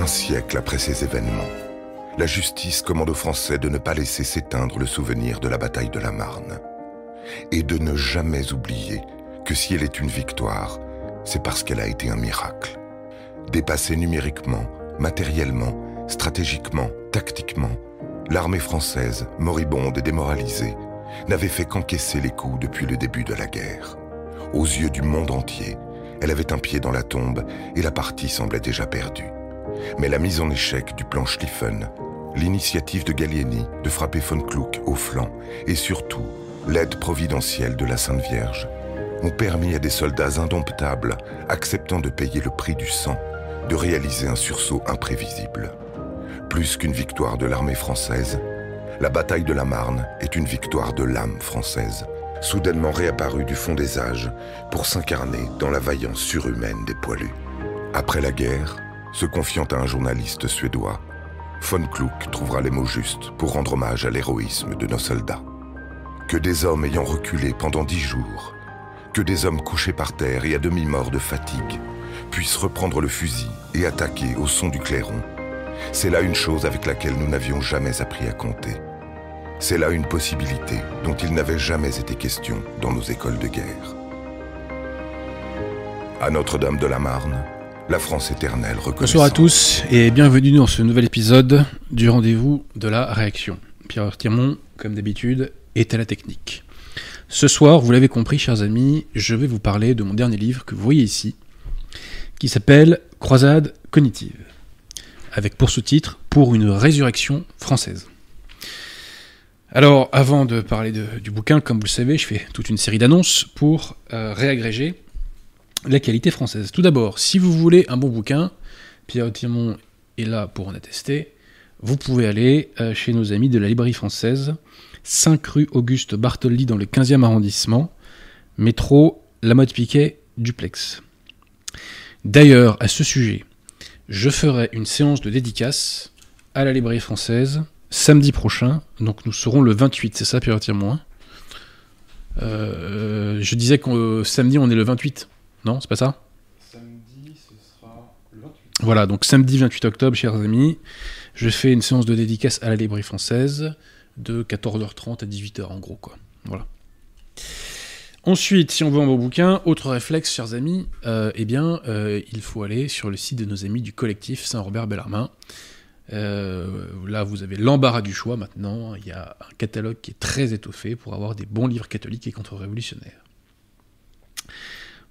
un siècle après ces événements, la justice commande aux Français de ne pas laisser s'éteindre le souvenir de la bataille de la Marne et de ne jamais oublier que si elle est une victoire, c'est parce qu'elle a été un miracle. Dépassée numériquement, matériellement, stratégiquement, tactiquement, l'armée française, moribonde et démoralisée, n'avait fait qu'encaisser les coups depuis le début de la guerre. Aux yeux du monde entier, elle avait un pied dans la tombe et la partie semblait déjà perdue. Mais la mise en échec du plan Schlieffen, l'initiative de Gallieni de frapper von Kluck au flanc et surtout l'aide providentielle de la Sainte Vierge ont permis à des soldats indomptables, acceptant de payer le prix du sang, de réaliser un sursaut imprévisible. Plus qu'une victoire de l'armée française, la bataille de la Marne est une victoire de l'âme française, soudainement réapparue du fond des âges pour s'incarner dans la vaillance surhumaine des poilus. Après la guerre, se confiant à un journaliste suédois, von Kluck trouvera les mots justes pour rendre hommage à l'héroïsme de nos soldats. Que des hommes ayant reculé pendant dix jours, que des hommes couchés par terre et à demi-morts de fatigue, puissent reprendre le fusil et attaquer au son du clairon, c'est là une chose avec laquelle nous n'avions jamais appris à compter. C'est là une possibilité dont il n'avait jamais été question dans nos écoles de guerre. À Notre-Dame de la Marne, la France éternelle. Bonsoir à tous et bienvenue dans ce nouvel épisode du rendez-vous de la réaction. Pierre Tirmont, comme d'habitude, est à la technique. Ce soir, vous l'avez compris, chers amis, je vais vous parler de mon dernier livre que vous voyez ici, qui s'appelle Croisade cognitive, avec pour sous-titre Pour une résurrection française. Alors, avant de parler du bouquin, comme vous le savez, je fais toute une série d'annonces pour euh, réagréger la qualité française. Tout d'abord, si vous voulez un bon bouquin, Pierre Tirmont est là pour en attester, vous pouvez aller euh, chez nos amis de la librairie française, 5 rue Auguste Bartholdi dans le 15e arrondissement, métro Lamotte Piquet Duplex. D'ailleurs, à ce sujet, je ferai une séance de dédicace à la librairie française samedi prochain, donc nous serons le 28, c'est ça Pierre Tirmont hein? Euh, Je disais que samedi on est le 28, non C'est pas ça Samedi, ce sera le 28. Voilà, donc samedi 28 octobre, chers amis, je fais une séance de dédicace à la librairie française de 14h30 à 18h en gros, quoi. Voilà. Ensuite, si on veut un bon bouquin, autre réflexe, chers amis, euh, eh bien, euh, il faut aller sur le site de nos amis du collectif Saint-Robert Bellarmin. Euh, là, vous avez l'embarras du choix maintenant. Il y a un catalogue qui est très étoffé pour avoir des bons livres catholiques et contre-révolutionnaires.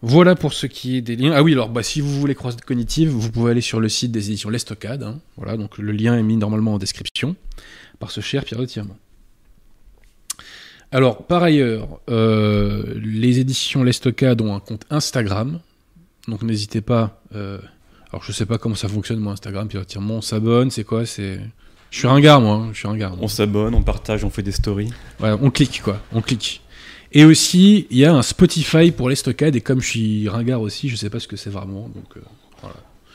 Voilà pour ce qui est des liens. Ah oui, alors bah, si vous voulez croisade cognitive, vous pouvez aller sur le site des éditions L'Estocade. hein. Voilà, donc le lien est mis normalement en description par ce cher Pierre de Tirmont. Alors, par ailleurs, euh, les éditions L'Estocade ont un compte Instagram, donc n'hésitez pas. euh, alors, je sais pas comment ça fonctionne, moi, Instagram, Pierre de Tirmont, on s'abonne, c'est quoi? C'est. Je suis ringard, moi, hein, je suis ringard. On s'abonne, on partage, on fait des stories. Ouais, on clique quoi, on clique. Et aussi, il y a un Spotify pour les stockades, et comme je suis ringard aussi, je sais pas ce que c'est vraiment. Donc, euh,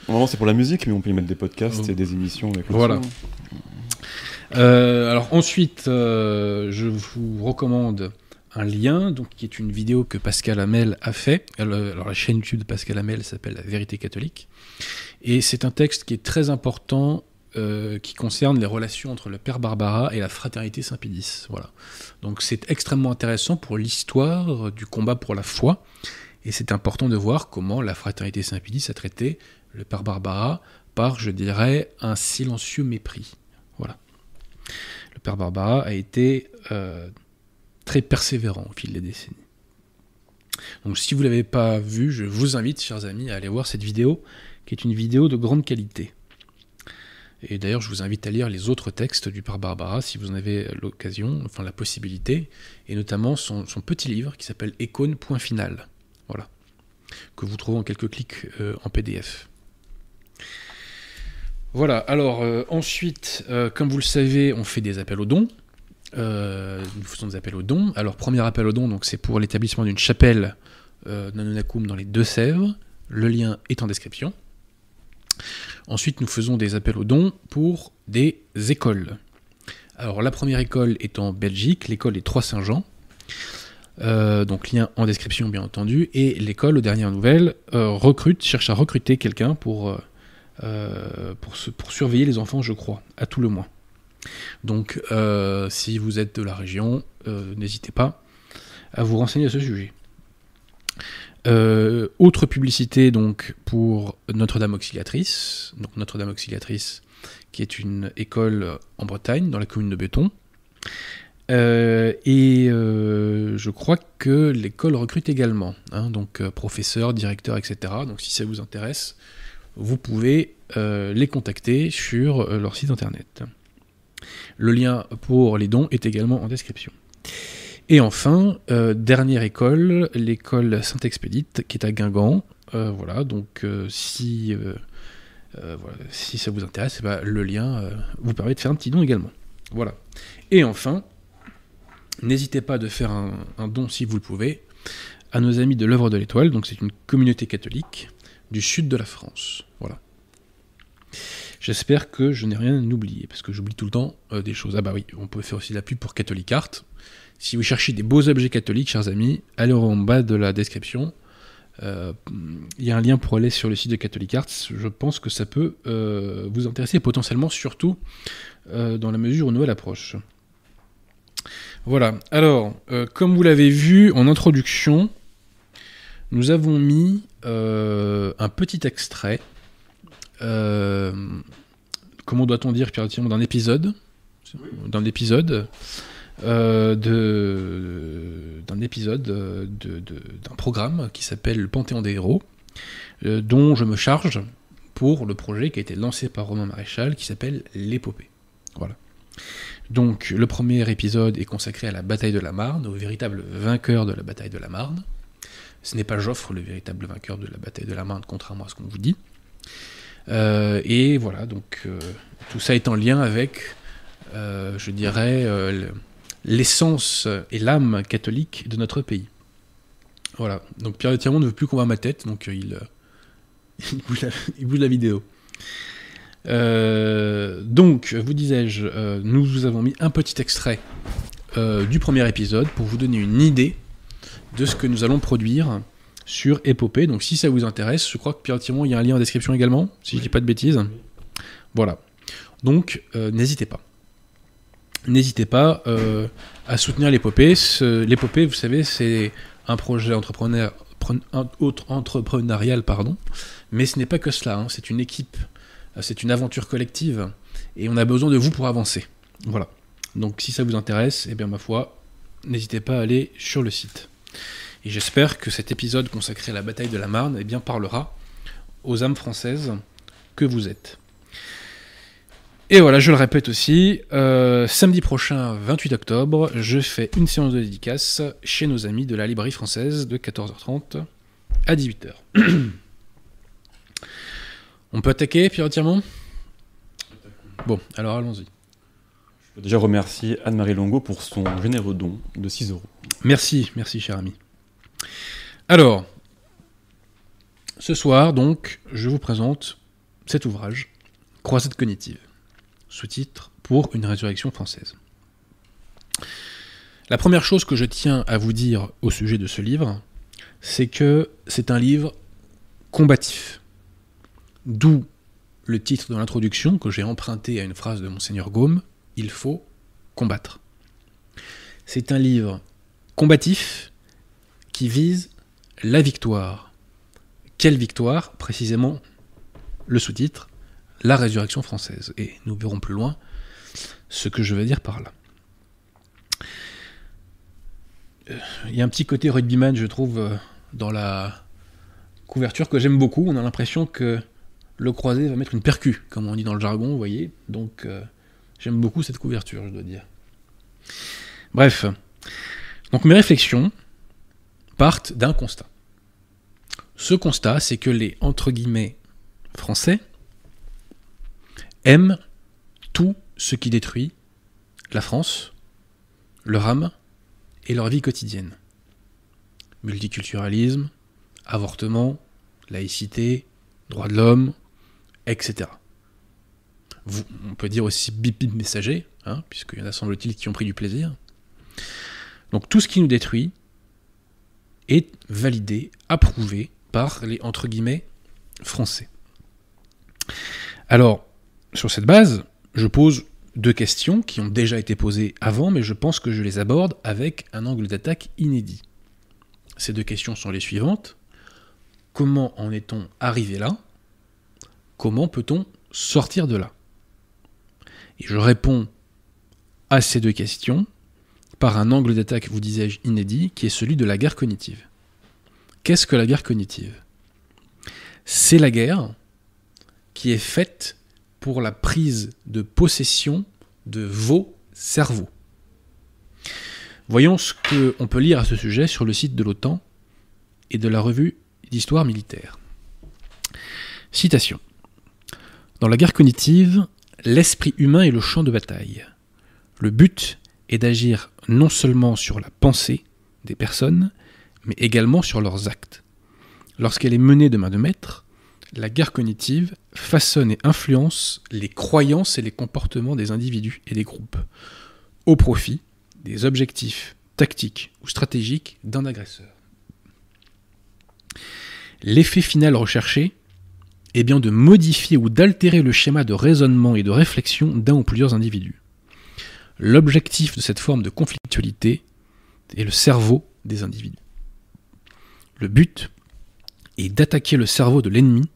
Normalement, c'est pour la musique, mais on peut y mettre des podcasts Oh. et des émissions. Voilà. Euh, alors ensuite, euh, je vous recommande un lien, donc qui est une vidéo que Pascal Hamel a fait. Alors, la chaîne YouTube de Pascal Hamel s'appelle La Vérité catholique, et c'est un texte qui est très important. Euh, qui concerne les relations entre le Père Barbara et la fraternité Saint-Pédis. Voilà. Donc c'est extrêmement intéressant pour l'histoire du combat pour la foi, et c'est important de voir comment la fraternité Saint-Pédis a traité le Père Barbara par, je dirais, un silencieux mépris. Voilà. Le Père Barbara a été euh, très persévérant au fil des décennies. Donc si vous ne l'avez pas vu, je vous invite, chers amis, à aller voir cette vidéo, qui est une vidéo de grande qualité. Et d'ailleurs, je vous invite à lire les autres textes du Père Barbara, si vous en avez l'occasion, enfin la possibilité, et notamment son, petit livre qui s'appelle Icône Point Final. Voilà. Que vous trouvez en quelques clics euh, en PDF. Voilà, alors euh, ensuite, euh, comme vous le savez, on fait des appels aux dons. Nous faisons des appels aux dons. Alors, premier appel aux dons, c'est pour l'établissement d'une chapelle euh, dans les Deux-Sèvres. Le lien est en description. Ensuite, nous faisons des appels aux dons pour des écoles. Alors, la première école est en Belgique, l'école des Trois Saint-Jean. Euh, donc, lien en description, bien entendu. Et l'école, aux dernières nouvelles, euh, recrute, cherche à recruter quelqu'un pour euh, pour, surveiller les enfants, je crois, à tout le moins. Donc, si vous êtes de la région, n'hésitez pas à vous renseigner à ce sujet. Autre publicité donc pour Notre-Dame Auxiliatrice. Donc Notre-Dame Auxiliatrice, qui est une école en Bretagne, dans la commune de Béton. Euh, et euh, je crois que l'école recrute également, hein, donc euh, professeurs, directeurs, etc. Donc si ça vous intéresse, vous pouvez les contacter sur leur site internet. Le lien pour les dons est également en description. Et enfin, dernière école, l'école Saint-Expédite, qui est à Guingamp. voilà, donc si euh, si ça vous intéresse, bah, le lien euh, vous permet de faire un petit don également. Voilà. Et enfin, n'hésitez pas de faire un, don si vous le pouvez à nos amis de l'œuvre de l'étoile. Donc c'est une communauté catholique du sud de la France. Voilà. J'espère que je n'ai rien oublié, parce que j'oublie tout le temps euh, des choses. Ah bah oui, on peut faire aussi la pub pour Catholic Art. Si vous cherchez des beaux objets catholiques, chers amis, allez en bas de la description. Euh, il y a un lien pour aller sur le site de Catholic Arts. Je pense que ça peut euh, vous intéresser potentiellement, surtout euh, dans la mesure où Noël approche. Voilà. Alors, comme vous l'avez vu en introduction, nous avons mis un petit extrait. comment doit-on dire, d'un épisode? D'un épisode d'un épisode d'un programme qui s'appelle le Panthéon des héros, euh, dont je me charge pour le projet qui a été lancé par Romain Maréchal qui s'appelle l'épopée. Voilà. Donc le premier épisode est consacré à la bataille de la Marne, au véritable vainqueur de la bataille de la Marne. Ce n'est pas Joffre le véritable vainqueur de la bataille de la Marne, contrairement à ce qu'on vous dit. Euh, et voilà, donc tout ça est en lien avec, je dirais, l'essence et l'âme catholique de notre pays. Voilà. Donc Pierre de ne veut plus qu'on voit ma tête, donc euh, il, euh, il, bouge la, vidéo. Euh, donc, vous disais-je, nous vous avons mis un petit extrait du premier épisode pour vous donner une idée de ce que nous allons produire sur Épopée. Donc, si ça vous intéresse, je crois que Pierre Tiron, il y a un lien en description également, si je dis pas de bêtises. Voilà. Donc, n'hésitez pas n'hésitez pas euh, à soutenir l'épopée. L'épopée, vous savez, c'est un projet entrepreneurial, mais ce n'est pas que cela, hein. c'est une équipe, c'est une aventure collective, et on a besoin de vous pour avancer. Voilà. Donc si ça vous intéresse, eh bien ma foi, n'hésitez pas à aller sur le site. Et j'espère que cet épisode consacré à la bataille de la Marne eh bien, parlera aux âmes françaises que vous êtes. Et voilà, je le répète aussi, euh, samedi prochain, 28 octobre, je fais une séance de dédicace chez nos amis de la librairie française de 14h30 à 18h. On peut attaquer, Pierre entièrement Bon, alors allons-y. Je peux déjà remercier Anne-Marie Longo pour son généreux don de 6 euros. Merci, merci cher ami. Alors, ce soir, donc, je vous présente cet ouvrage, Croisade cognitive sous-titre Pour une résurrection française. La première chose que je tiens à vous dire au sujet de ce livre, c'est que c'est un livre combatif. D'où le titre de l'introduction que j'ai emprunté à une phrase de Monseigneur Gaume, Il faut combattre. C'est un livre combatif qui vise la victoire. Quelle victoire Précisément le sous-titre, la résurrection française. Et nous verrons plus loin ce que je veux dire par là. Euh, il y a un petit côté rugbyman, je trouve, euh, dans la couverture que j'aime beaucoup. On a l'impression que le croisé va mettre une percu, comme on dit dans le jargon, vous voyez. Donc euh, j'aime beaucoup cette couverture, je dois dire. Bref. Donc mes réflexions partent d'un constat. Ce constat, c'est que les entre guillemets français aiment tout ce qui détruit la France, leur âme et leur vie quotidienne. Multiculturalisme, avortement, laïcité, droits de l'homme, etc. on peut dire aussi bip bip messager, hein, puisqu'il y en a semble-t-il qui ont pris du plaisir. Donc tout ce qui nous détruit est validé, approuvé par les entre guillemets français. Alors, sur cette base, je pose deux questions qui ont déjà été posées avant, mais je pense que je les aborde avec un angle d'attaque inédit. Ces deux questions sont les suivantes. Comment en est-on arrivé là? Comment peut-on sortir de là? Et je réponds à ces deux questions par un angle d'attaque, vous disais-je, inédit, qui est celui de la guerre cognitive. Qu'est-ce que la guerre cognitive? C'est la guerre qui est faite pour la prise de possession de vos cerveaux. Voyons ce qu'on peut lire à ce sujet sur le site de l'OTAN et de la revue d'histoire militaire. Citation. Dans la guerre cognitive, l'esprit humain est le champ de bataille. Le but est d'agir non seulement sur la pensée des personnes, mais également sur leurs actes. Lorsqu'elle est menée de main de maître, la guerre cognitive façonne et influence les croyances et les comportements des individus et des groupes, au profit des objectifs tactiques ou stratégiques d'un agresseur. L'effet final recherché est bien de modifier ou d'altérer le schéma de raisonnement et de réflexion d'un ou plusieurs individus. L'objectif de cette forme de conflictualité est le cerveau des individus. Le but est d'attaquer le cerveau de l'ennemi,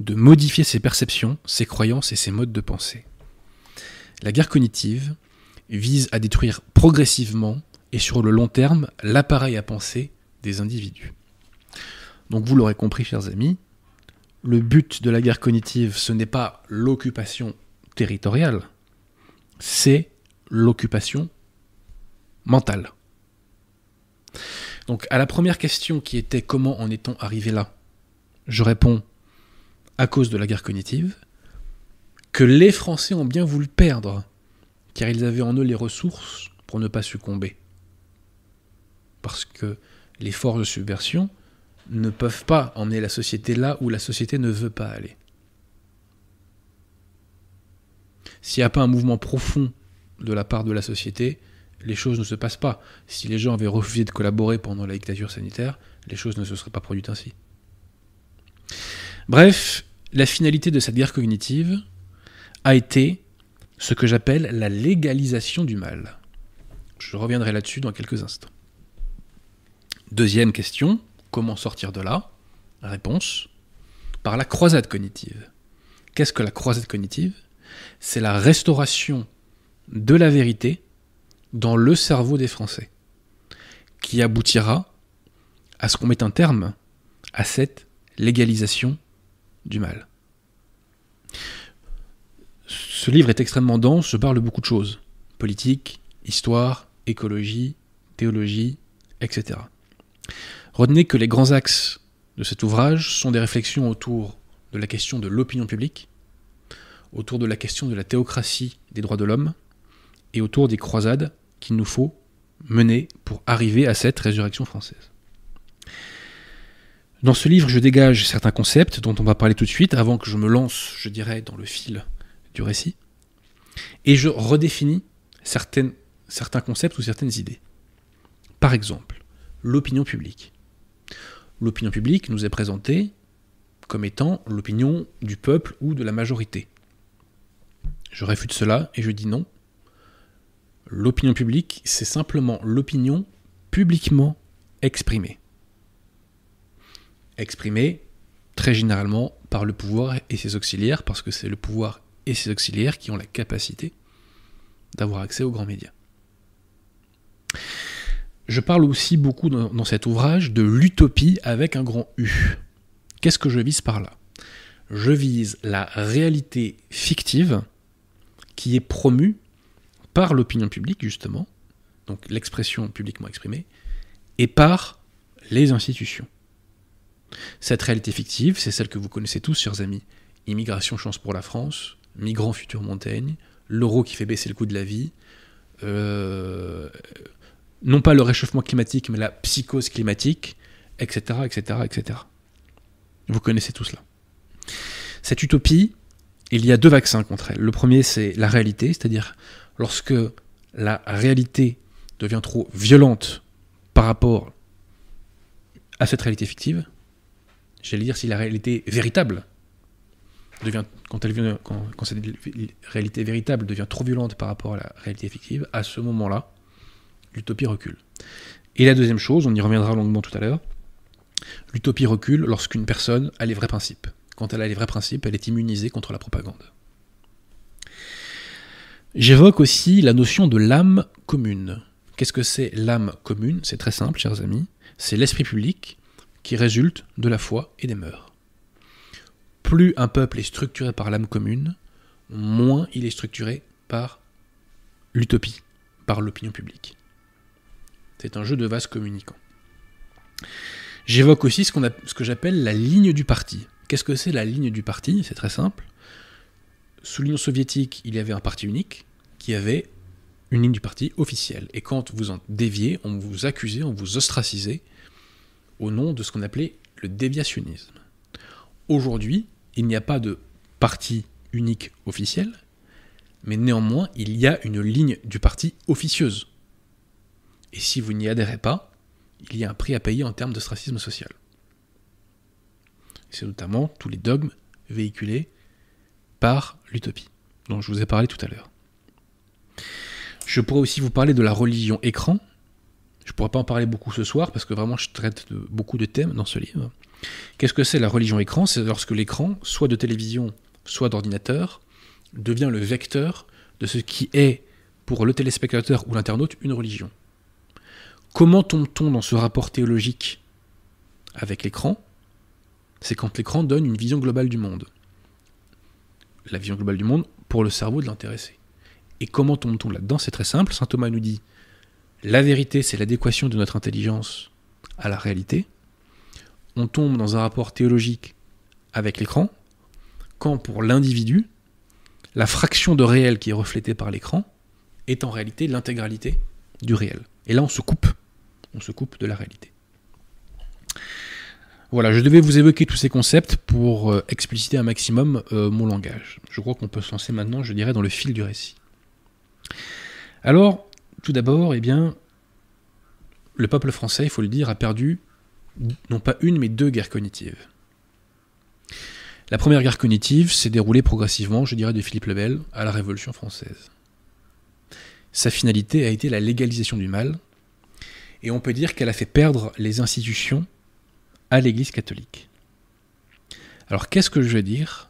de modifier ses perceptions, ses croyances et ses modes de pensée. La guerre cognitive vise à détruire progressivement et sur le long terme l'appareil à penser des individus. Donc vous l'aurez compris, chers amis, le but de la guerre cognitive, ce n'est pas l'occupation territoriale, c'est l'occupation mentale. Donc à la première question qui était comment en est-on arrivé là? Je réponds à cause de la guerre cognitive, que les Français ont bien voulu perdre, car ils avaient en eux les ressources pour ne pas succomber. Parce que les forces de subversion ne peuvent pas emmener la société là où la société ne veut pas aller. S'il n'y a pas un mouvement profond de la part de la société, les choses ne se passent pas. Si les gens avaient refusé de collaborer pendant la dictature sanitaire, les choses ne se seraient pas produites ainsi. Bref, la finalité de cette guerre cognitive a été ce que j'appelle la légalisation du mal. Je reviendrai là-dessus dans quelques instants. Deuxième question, comment sortir de là? Réponse, par la croisade cognitive. Qu'est-ce que la croisade cognitive? C'est la restauration de la vérité dans le cerveau des Français, qui aboutira à ce qu'on mette un terme à cette légalisation du mal. Ce livre est extrêmement dense, je parle de beaucoup de choses. Politique, histoire, écologie, théologie, etc. Retenez que les grands axes de cet ouvrage sont des réflexions autour de la question de l'opinion publique, autour de la question de la théocratie des droits de l'homme, et autour des croisades qu'il nous faut mener pour arriver à cette résurrection française. Dans ce livre, je dégage certains concepts dont on va parler tout de suite, avant que je me lance, je dirais, dans le fil du récit, et je redéfinis certains concepts ou certaines idées. Par exemple, l'opinion publique. L'opinion publique nous est présentée comme étant l'opinion du peuple ou de la majorité. Je réfute cela et je dis non, L'opinion publique, c'est simplement l'opinion publiquement exprimée. Exprimée très généralement par le pouvoir et ses auxiliaires, parce que c'est le pouvoir et ses auxiliaires qui ont la capacité d'avoir accès aux grands médias. Je parle aussi beaucoup dans, dans cet ouvrage de l'utopie avec un grand U. Qu'est-ce que je vise par là? Je vise la réalité fictive qui est promue par l'opinion publique, justement, donc l'expression publiquement exprimée, et par les institutions. Cette réalité fictive, c'est celle que vous connaissez tous, chers amis. Immigration, chance pour la France, migrants, futur Montaigne, l'euro qui fait baisser le coût de la vie, euh, non pas le réchauffement climatique, mais la psychose climatique, etc., etc., etc. Vous connaissez tout cela. Cette utopie, il y a deux vaccins contre elle. Le premier, c'est la réalité, c'est-à-dire lorsque la réalité devient trop violente par rapport à cette réalité fictive, j'allais dire si la réalité véritable devient, quand, cette réalité véritable devient trop violente par rapport à la réalité effective, à ce moment-là, l'utopie recule. Et la deuxième chose, on y reviendra longuement tout à l'heure, l'utopie recule lorsqu'une personne a les vrais principes. Quand elle a les vrais principes, elle est immunisée contre la propagande. J'évoque aussi la notion de l'âme commune. Qu'est-ce que c'est l'âme commune? C'est très simple, chers amis. C'est l'esprit public qui résulte de la foi et des mœurs. Plus un peuple est structuré par l'âme commune, moins il est structuré par l'utopie, par l'opinion publique. C'est un jeu de vase communicant. J'évoque aussi ce, ce que j'appelle la ligne du parti. Qu'est-ce que c'est la ligne du parti? C'est très simple. Sous l'Union soviétique, il y avait un parti unique qui avait une ligne du parti officielle. Et quand vous en déviez, on vous accusait, on vous ostracisait au nom de ce qu'on appelait le déviationnisme. Aujourd'hui, il n'y a pas de parti unique officiel, mais néanmoins, il y a une ligne du parti officieuse. Et si vous n'y adhérez pas, il y a un prix à payer en termes d'ostracisme social. C'est notamment tous les dogmes véhiculés par l'utopie, dont je vous ai parlé tout à l'heure. Je pourrais aussi vous parler de la religion écran. Je ne pourrais pas en parler beaucoup ce soir parce que vraiment je traite de beaucoup de thèmes dans ce livre. Qu'est-ce que c'est la religion écran? C'est lorsque l'écran, soit de télévision, soit d'ordinateur, devient le vecteur de ce qui est pour le téléspectateur ou l'internaute une religion. Comment tombe-t-on dans ce rapport théologique avec l'écran? C'est quand l'écran donne une vision globale du monde. La vision globale du monde pour le cerveau de l'intéressé. Et comment tombe-t-on là-dedans? C'est très simple. Saint Thomas nous dit la vérité, c'est l'adéquation de notre intelligence à la réalité. On tombe dans un rapport théologique avec l'écran, quand pour l'individu, la fraction de réel qui est reflétée par l'écran est en réalité l'intégralité du réel. Et là, on se coupe. On se coupe de la réalité. Voilà, je devais vous évoquer tous ces concepts pour euh, expliciter un maximum euh, mon langage. Je crois qu'on peut se lancer maintenant, je dirais, dans le fil du récit. Alors, tout d'abord, eh bien, le peuple français, il faut le dire, a perdu non pas une, mais deux guerres cognitives. La première guerre cognitive s'est déroulée progressivement, je dirais, de Philippe le Bel à la Révolution française. Sa finalité a été la légalisation du mal, et on peut dire qu'elle a fait perdre les institutions à l'Église catholique. Alors qu'est-ce que je veux dire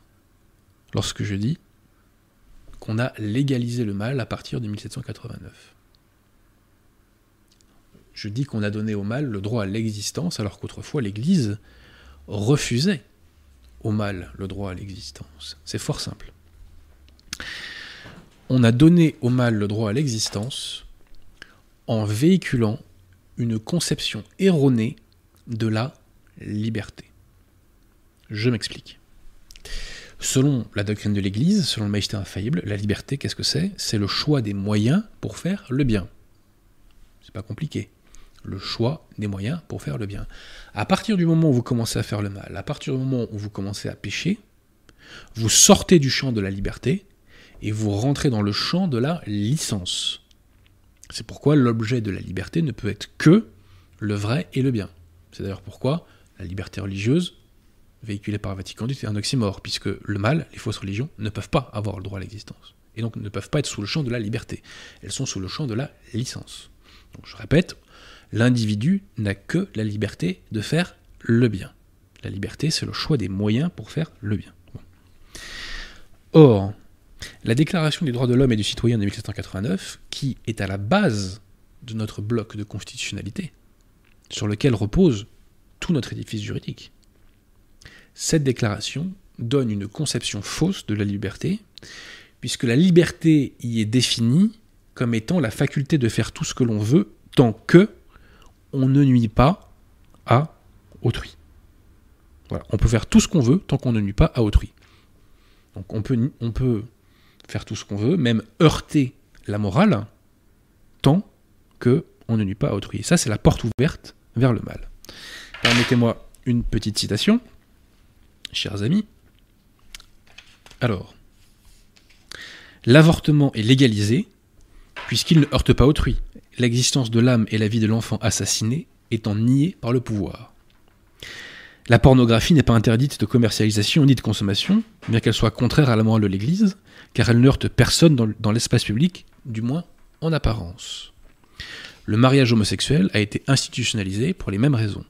lorsque je dis qu'on a légalisé le mal à partir de 1789 Je dis qu'on a donné au mal le droit à l'existence alors qu'autrefois l'Église refusait au mal le droit à l'existence. C'est fort simple on a donné au mal le droit à l'existence en véhiculant une conception erronée de la liberté. Je m'explique. Selon la doctrine de l'Église, selon le Majesté infaillible, la liberté, qu'est-ce que c'est? C'est le choix des moyens pour faire le bien. C'est pas compliqué. Le choix des moyens pour faire le bien. À partir du moment où vous commencez à faire le mal, à partir du moment où vous commencez à pécher, vous sortez du champ de la liberté et vous rentrez dans le champ de la licence. C'est pourquoi l'objet de la liberté ne peut être que le vrai et le bien. C'est d'ailleurs pourquoi la liberté religieuse, véhiculée par Vatican II, est un oxymore, puisque le mal, les fausses religions, ne peuvent pas avoir le droit à l'existence. Et donc ne peuvent pas être sous le champ de la liberté. Elles sont sous le champ de la licence. Donc je répète, l'individu n'a que la liberté de faire le bien. La liberté, c'est le choix des moyens pour faire le bien. Or, la Déclaration des droits de l'homme et du citoyen de 1789, qui est à la base de notre bloc de constitutionnalité, sur lequel repose tout notre édifice juridique, cette déclaration donne une conception fausse de la liberté, puisque la liberté y est définie comme étant la faculté de faire tout ce que l'on veut tant que on ne nuit pas à autrui. On peut faire tout ce qu'on veut tant qu'on ne nuit pas à autrui. Donc on peut, on peut faire tout ce qu'on veut, même heurter la morale, tant que on ne nuit pas à autrui. Ça, c'est la porte ouverte vers le mal. Permettez-moi une petite citation, chers amis. Alors, l'avortement est légalisé puisqu'il ne heurte pas autrui, l'existence de l'âme et la vie de l'enfant assassiné étant niées par le pouvoir. La pornographie n'est pas interdite de commercialisation ni de consommation, bien qu'elle soit contraire à la morale de l'Église, car elle ne heurte personne dans l'espace public, du moins en apparence. Le mariage homosexuel a été institutionnalisé pour les mêmes raisons.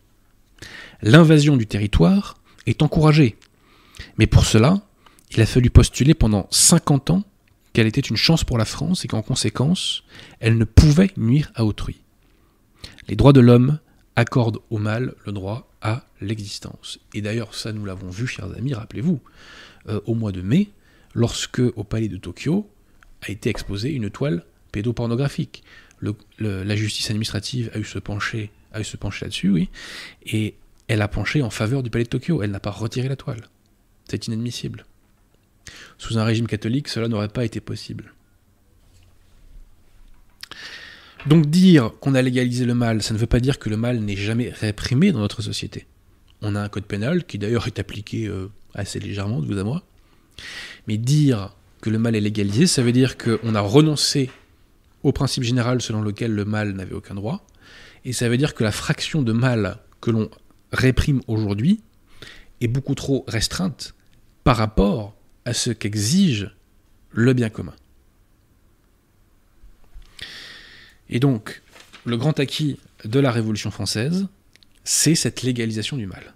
L'invasion du territoire est encouragée, mais pour cela, il a fallu postuler pendant 50 ans qu'elle était une chance pour la France et qu'en conséquence, elle ne pouvait nuire à autrui. Les droits de l'homme accordent au mal le droit à l'existence. Et d'ailleurs, ça nous l'avons vu, chers amis, rappelez-vous, euh, au mois de mai, lorsque au palais de Tokyo a été exposée une toile pédopornographique. la justice administrative a eu se pencher, a eu se pencher là-dessus, oui, et elle a penché en faveur du palais de Tokyo. Elle n'a pas retiré la toile. C'est inadmissible. Sous un régime catholique, cela n'aurait pas été possible. Donc dire qu'on a légalisé le mal, ça ne veut pas dire que le mal n'est jamais réprimé dans notre société. On a un code pénal qui d'ailleurs est appliqué euh, assez légèrement de vous à moi. Mais dire que le mal est légalisé, ça veut dire qu'on a renoncé au principe général selon lequel le mal n'avait aucun droit. Et ça veut dire que la fraction de mal que l'on réprime aujourd'hui est beaucoup trop restreinte par rapport à ce qu'exige le bien commun. Et donc, le grand acquis de la Révolution française, c'est cette légalisation du mal.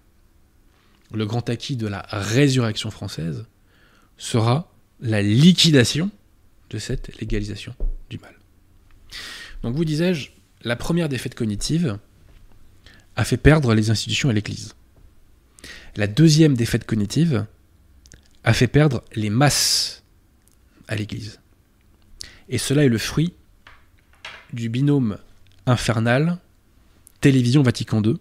Le grand acquis de la résurrection française sera la liquidation de cette légalisation du mal. Donc vous disais-je, la première défaite cognitive a fait perdre les institutions à l'Église. La deuxième défaite cognitive a fait perdre les masses à l'Église. Et cela est le fruit du binôme infernal télévision Vatican II,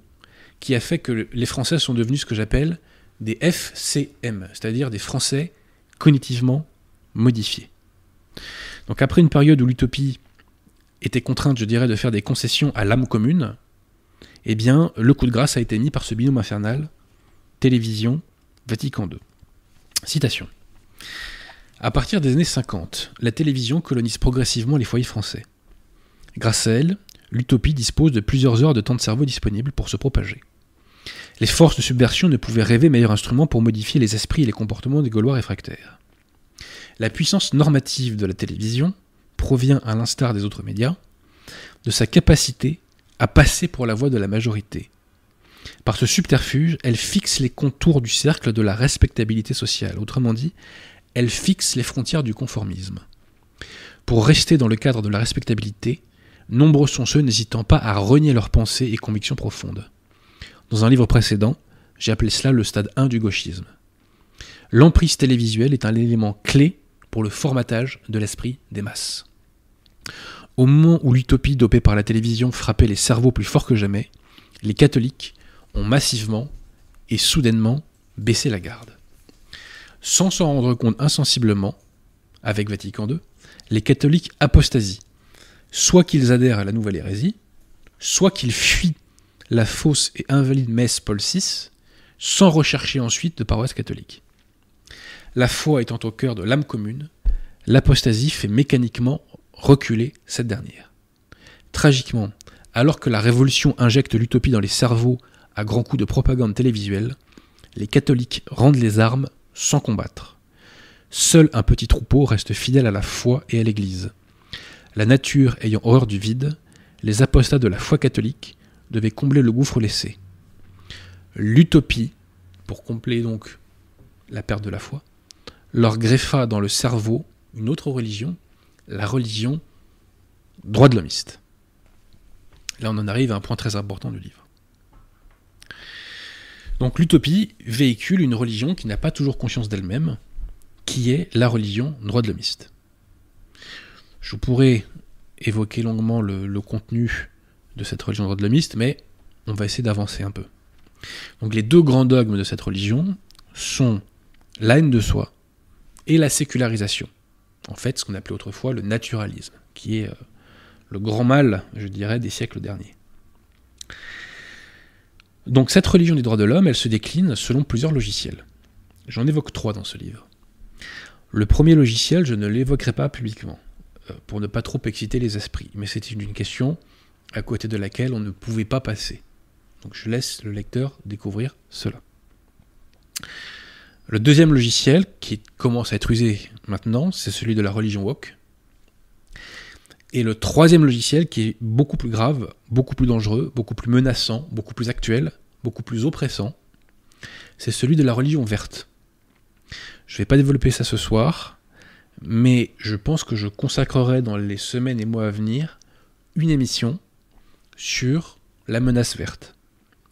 qui a fait que les Français sont devenus ce que j'appelle des FCM, c'est-à-dire des Français cognitivement modifiés. Donc après une période où l'utopie était contrainte, je dirais, de faire des concessions à l'âme commune, eh bien, le coup de grâce a été mis par ce binôme infernal, télévision, Vatican II. Citation. À partir des années 50, la télévision colonise progressivement les foyers français. Grâce à elle, l'utopie dispose de plusieurs heures de temps de cerveau disponibles pour se propager. Les forces de subversion ne pouvaient rêver meilleur instrument pour modifier les esprits et les comportements des Gaulois réfractaires. La puissance normative de la télévision provient, à l'instar des autres médias, de sa capacité à passer pour la voix de la majorité. Par ce subterfuge, elle fixe les contours du cercle de la respectabilité sociale. Autrement dit, elle fixe les frontières du conformisme. Pour rester dans le cadre de la respectabilité, nombreux sont ceux n'hésitant pas à renier leurs pensées et convictions profondes. Dans un livre précédent, j'ai appelé cela le stade 1 du gauchisme. L'emprise télévisuelle est un élément clé pour le formatage de l'esprit des masses. Au moment où l'utopie dopée par la télévision frappait les cerveaux plus fort que jamais, les catholiques ont massivement et soudainement baissé la garde. Sans s'en rendre compte insensiblement, avec Vatican II, les catholiques apostasient soit qu'ils adhèrent à la nouvelle hérésie, soit qu'ils fuient la fausse et invalide messe Paul VI, sans rechercher ensuite de paroisse catholique. La foi étant au cœur de l'âme commune, l'apostasie fait mécaniquement reculer cette dernière. Tragiquement, alors que la révolution injecte l'utopie dans les cerveaux à grands coups de propagande télévisuelle, les catholiques rendent les armes sans combattre. Seul un petit troupeau reste fidèle à la foi et à l'Église. La nature ayant horreur du vide, les apostats de la foi catholique devaient combler le gouffre laissé. L'utopie, pour combler donc la perte de la foi, leur greffa dans le cerveau une autre religion, la religion droit de l'homiste. Là, on en arrive à un point très important du livre. Donc l'utopie véhicule une religion qui n'a pas toujours conscience d'elle-même, qui est la religion droit de l'homiste. Je pourrais évoquer longuement le, contenu de cette religion droit de l'homiste, mais on va essayer d'avancer un peu. Donc les deux grands dogmes de cette religion sont la haine de soi et la sécularisation. En fait, ce qu'on appelait autrefois le naturalisme, qui est euh, le grand mal, je dirais, des siècles derniers. Donc cette religion des droits de l'homme, elle se décline selon plusieurs logiciels. J'en évoque trois dans ce livre. Le premier logiciel, je ne l'évoquerai pas publiquement. Euh, pour ne pas trop exciter les esprits. Mais c'était une question à côté de laquelle on ne pouvait pas passer. Donc je laisse le lecteur découvrir cela. Le deuxième logiciel, qui commence à être usé maintenant, c'est celui de la religion woke. Et le troisième logiciel, qui est beaucoup plus grave, beaucoup plus dangereux, beaucoup plus menaçant, beaucoup plus actuel, beaucoup plus oppressant, c'est celui de la religion verte. Je ne vais pas développer ça ce soir, mais je pense que je consacrerai dans les semaines et mois à venir une émission sur la menace verte.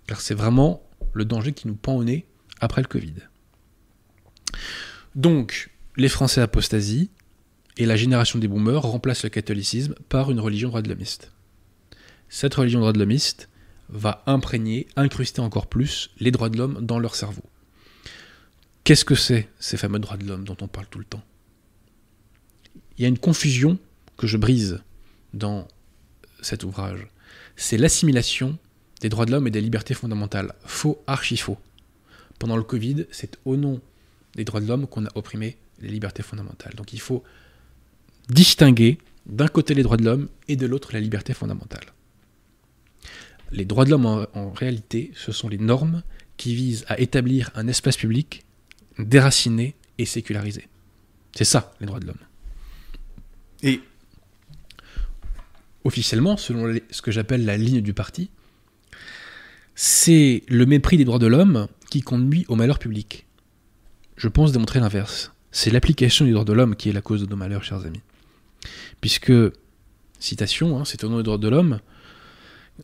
Car c'est vraiment le danger qui nous pend au nez après le Covid. Donc, les Français apostasient et la génération des boomers remplace le catholicisme par une religion droit de l'homiste. Cette religion droit de l'homiste va imprégner, incruster encore plus les droits de l'homme dans leur cerveau. Qu'est-ce que c'est ces fameux droits de l'homme dont on parle tout le temps? Il y a une confusion que je brise dans cet ouvrage. C'est l'assimilation des droits de l'homme et des libertés fondamentales. Faux, archi faux. Pendant le Covid, c'est au nom des droits de l'homme qu'on a opprimé les libertés fondamentales. Donc il faut distinguer d'un côté les droits de l'homme et de l'autre la liberté fondamentale. Les droits de l'homme, en, réalité, ce sont les normes qui visent à établir un espace public déraciné et sécularisé. C'est ça, les droits de l'homme. Et officiellement, selon ce que j'appelle la ligne du parti, c'est le mépris des droits de l'homme qui conduit au malheur public. Je pense démontrer l'inverse. C'est l'application des droits de l'homme qui est la cause de nos malheurs, chers amis. Puisque, citation, hein, c'est au nom des droits de l'homme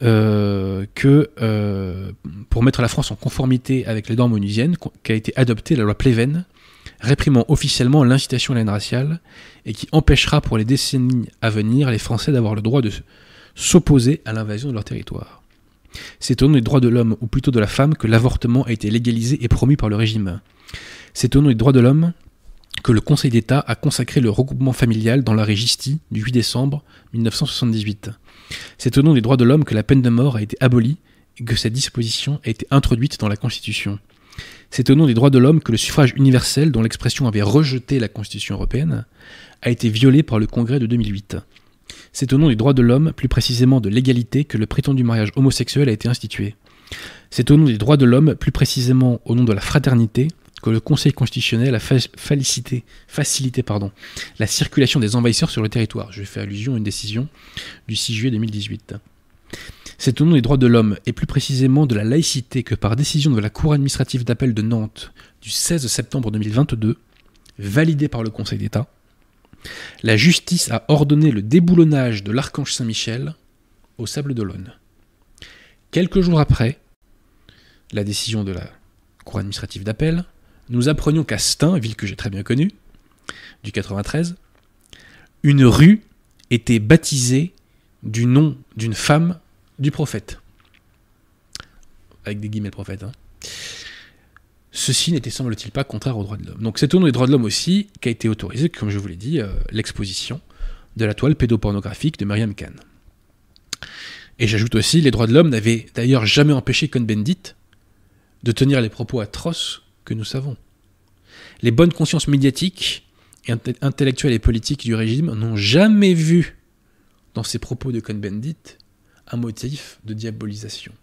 euh, que euh, pour mettre la France en conformité avec les normes onusiennes, qu'a été adoptée la loi Pleven, réprimant officiellement l'incitation à la haine raciale et qui empêchera pour les décennies à venir les Français d'avoir le droit de s'opposer à l'invasion de leur territoire. C'est au nom des droits de l'homme, ou plutôt de la femme, que l'avortement a été légalisé et promis par le régime. C'est au nom des droits de l'homme que le Conseil d'État a consacré le regroupement familial dans la Régistie du 8 décembre 1978. C'est au nom des droits de l'homme que la peine de mort a été abolie et que cette disposition a été introduite dans la Constitution. C'est au nom des droits de l'homme que le suffrage universel, dont l'expression avait rejeté la Constitution européenne, a été violé par le Congrès de 2008. C'est au nom des droits de l'homme, plus précisément de l'égalité, que le prétendu mariage homosexuel a été institué. C'est au nom des droits de l'homme, plus précisément au nom de la fraternité, que le Conseil constitutionnel a facilité, la circulation des envahisseurs sur le territoire. Je fais allusion à une décision du 6 juillet 2018. C'est au nom des droits de l'homme, et plus précisément de la laïcité, que par décision de la Cour administrative d'appel de Nantes du 16 septembre 2022, validée par le Conseil d'État, la justice a ordonné le déboulonnage de l'archange Saint-Michel au Sable d'Olonne. Quelques jours après la décision de la Cour administrative d'appel, nous apprenions qu'à Stein, ville que j'ai très bien connue, du 93, une rue était baptisée du nom d'une femme du prophète. Avec des guillemets le prophète. Hein. Ceci n'était, semble-t-il, pas contraire aux droits de l'homme. Donc c'est au nom des droits de l'homme aussi qu'a été autorisé, comme je vous l'ai dit, euh, l'exposition de la toile pédopornographique de Mariam Khan. Et j'ajoute aussi, les droits de l'homme n'avaient d'ailleurs jamais empêché Cohn-Bendit de tenir les propos atroces que nous savons. Les bonnes consciences médiatiques, intellectuelles et politiques du régime n'ont jamais vu dans ces propos de Cohn-Bendit un motif de diabolisation.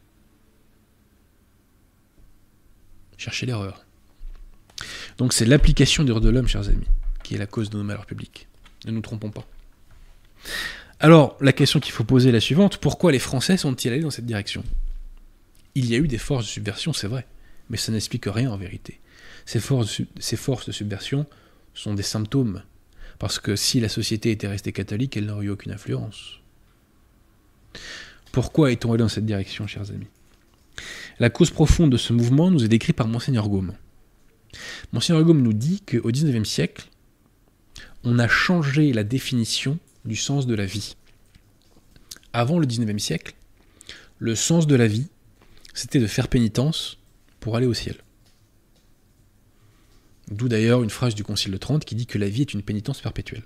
Cherchez l'erreur. Donc c'est l'application des droits de l'homme, chers amis, qui est la cause de nos malheurs publics. Ne nous trompons pas. Alors, la question qu'il faut poser est la suivante. Pourquoi les Français sont-ils allés dans cette direction? Il y a eu des forces de subversion, c'est vrai, mais ça n'explique rien en vérité. Ces forces, ces forces de subversion sont des symptômes, parce que si la société était restée catholique, elle n'aurait eu aucune influence. Pourquoi est-on allé dans cette direction, chers amis? La cause profonde de ce mouvement nous est décrite par Monseigneur Gaume. Monseigneur Gaume nous dit qu'au XIXe siècle, on a changé la définition du sens de la vie. Avant le XIXe siècle, le sens de la vie, c'était de faire pénitence pour aller au ciel. D'où d'ailleurs une phrase du Concile de Trente qui dit que la vie est une pénitence perpétuelle.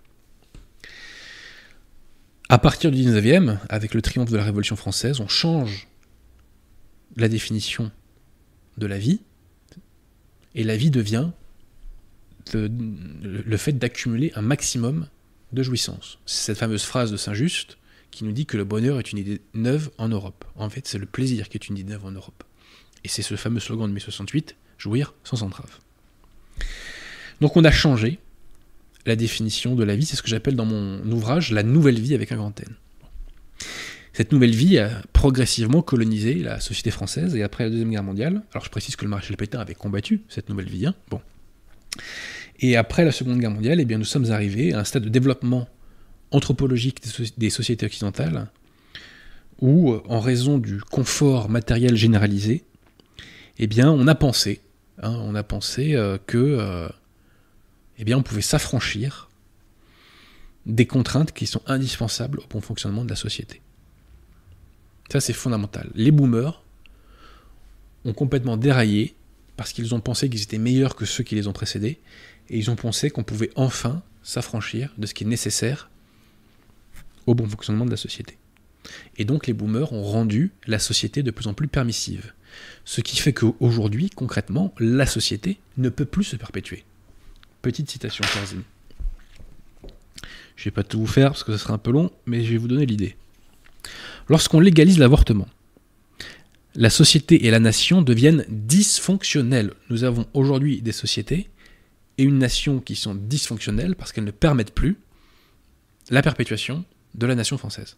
À partir du 19e, avec le triomphe de la Révolution française, on change la définition de la vie, et la vie devient le, fait d'accumuler un maximum de jouissance. C'est cette fameuse phrase de Saint-Just qui nous dit que le bonheur est une idée neuve en Europe. En fait, c'est le plaisir qui est une idée neuve en Europe. Et c'est ce fameux slogan de mai 68, jouir sans entrave. Donc on a changé la définition de la vie, c'est ce que j'appelle dans mon ouvrage la nouvelle vie avec un grand N. Cette nouvelle vie a progressivement colonisé la société française et après la Deuxième Guerre mondiale, alors je précise que le maréchal Pétain avait combattu cette nouvelle vie, hein, bon. Et après la Seconde Guerre mondiale, eh bien, nous sommes arrivés à un stade de développement anthropologique des, sociétés occidentales où, en raison du confort matériel généralisé, eh bien, on a pensé, hein, on a pensé euh, que, euh, eh bien, on pouvait s'affranchir des contraintes qui sont indispensables au bon fonctionnement de la société. Ça, c'est fondamental. Les boomers ont complètement déraillé parce qu'ils ont pensé qu'ils étaient meilleurs que ceux qui les ont précédés et ils ont pensé qu'on pouvait enfin s'affranchir de ce qui est nécessaire au bon fonctionnement de la société. Et donc les boomers ont rendu la société de plus en plus permissive. Ce qui fait qu'aujourd'hui, concrètement, la société ne peut plus se perpétuer. Petite citation, chers amis. Je ne vais pas tout vous faire parce que ce sera un peu long, mais je vais vous donner l'idée. Lorsqu'on légalise l'avortement, la société et la nation deviennent dysfonctionnelles. Nous avons aujourd'hui des sociétés et une nation qui sont dysfonctionnelles parce qu'elles ne permettent plus la perpétuation de la nation française.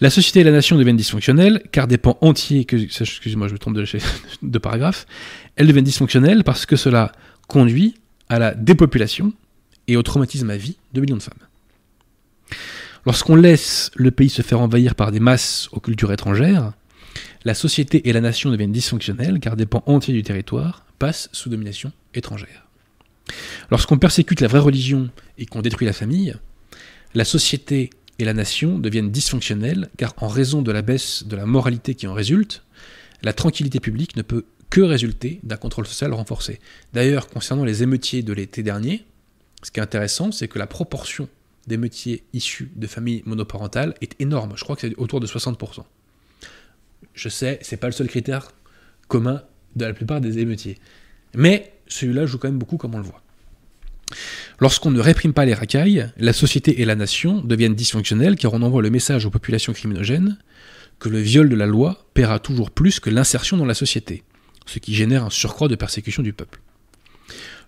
La société et la nation deviennent dysfonctionnelles car des pans entiers, excusez-moi je me trompe de, de paragraphe, elles deviennent dysfonctionnelles parce que cela conduit à la dépopulation et au traumatisme à vie de millions de femmes. Lorsqu'on laisse le pays se faire envahir par des masses aux cultures étrangères, la société et la nation deviennent dysfonctionnelles car des pans entiers du territoire passent sous domination étrangère. Lorsqu'on persécute la vraie religion et qu'on détruit la famille, la société et la nation deviennent dysfonctionnelles car en raison de la baisse de la moralité qui en résulte, la tranquillité publique ne peut que résulter d'un contrôle social renforcé. D'ailleurs, concernant les émeutiers de l'été dernier, ce qui est intéressant, c'est que la proportion des métiers issus de familles monoparentales est énorme. Je crois que c'est autour de 60%. Je sais, c'est pas le seul critère commun de la plupart des émeutiers. Mais celui-là joue quand même beaucoup comme on le voit. Lorsqu'on ne réprime pas les racailles, la société et la nation deviennent dysfonctionnelles car on envoie le message aux populations criminogènes que le viol de la loi paiera toujours plus que l'insertion dans la société, ce qui génère un surcroît de persécution du peuple.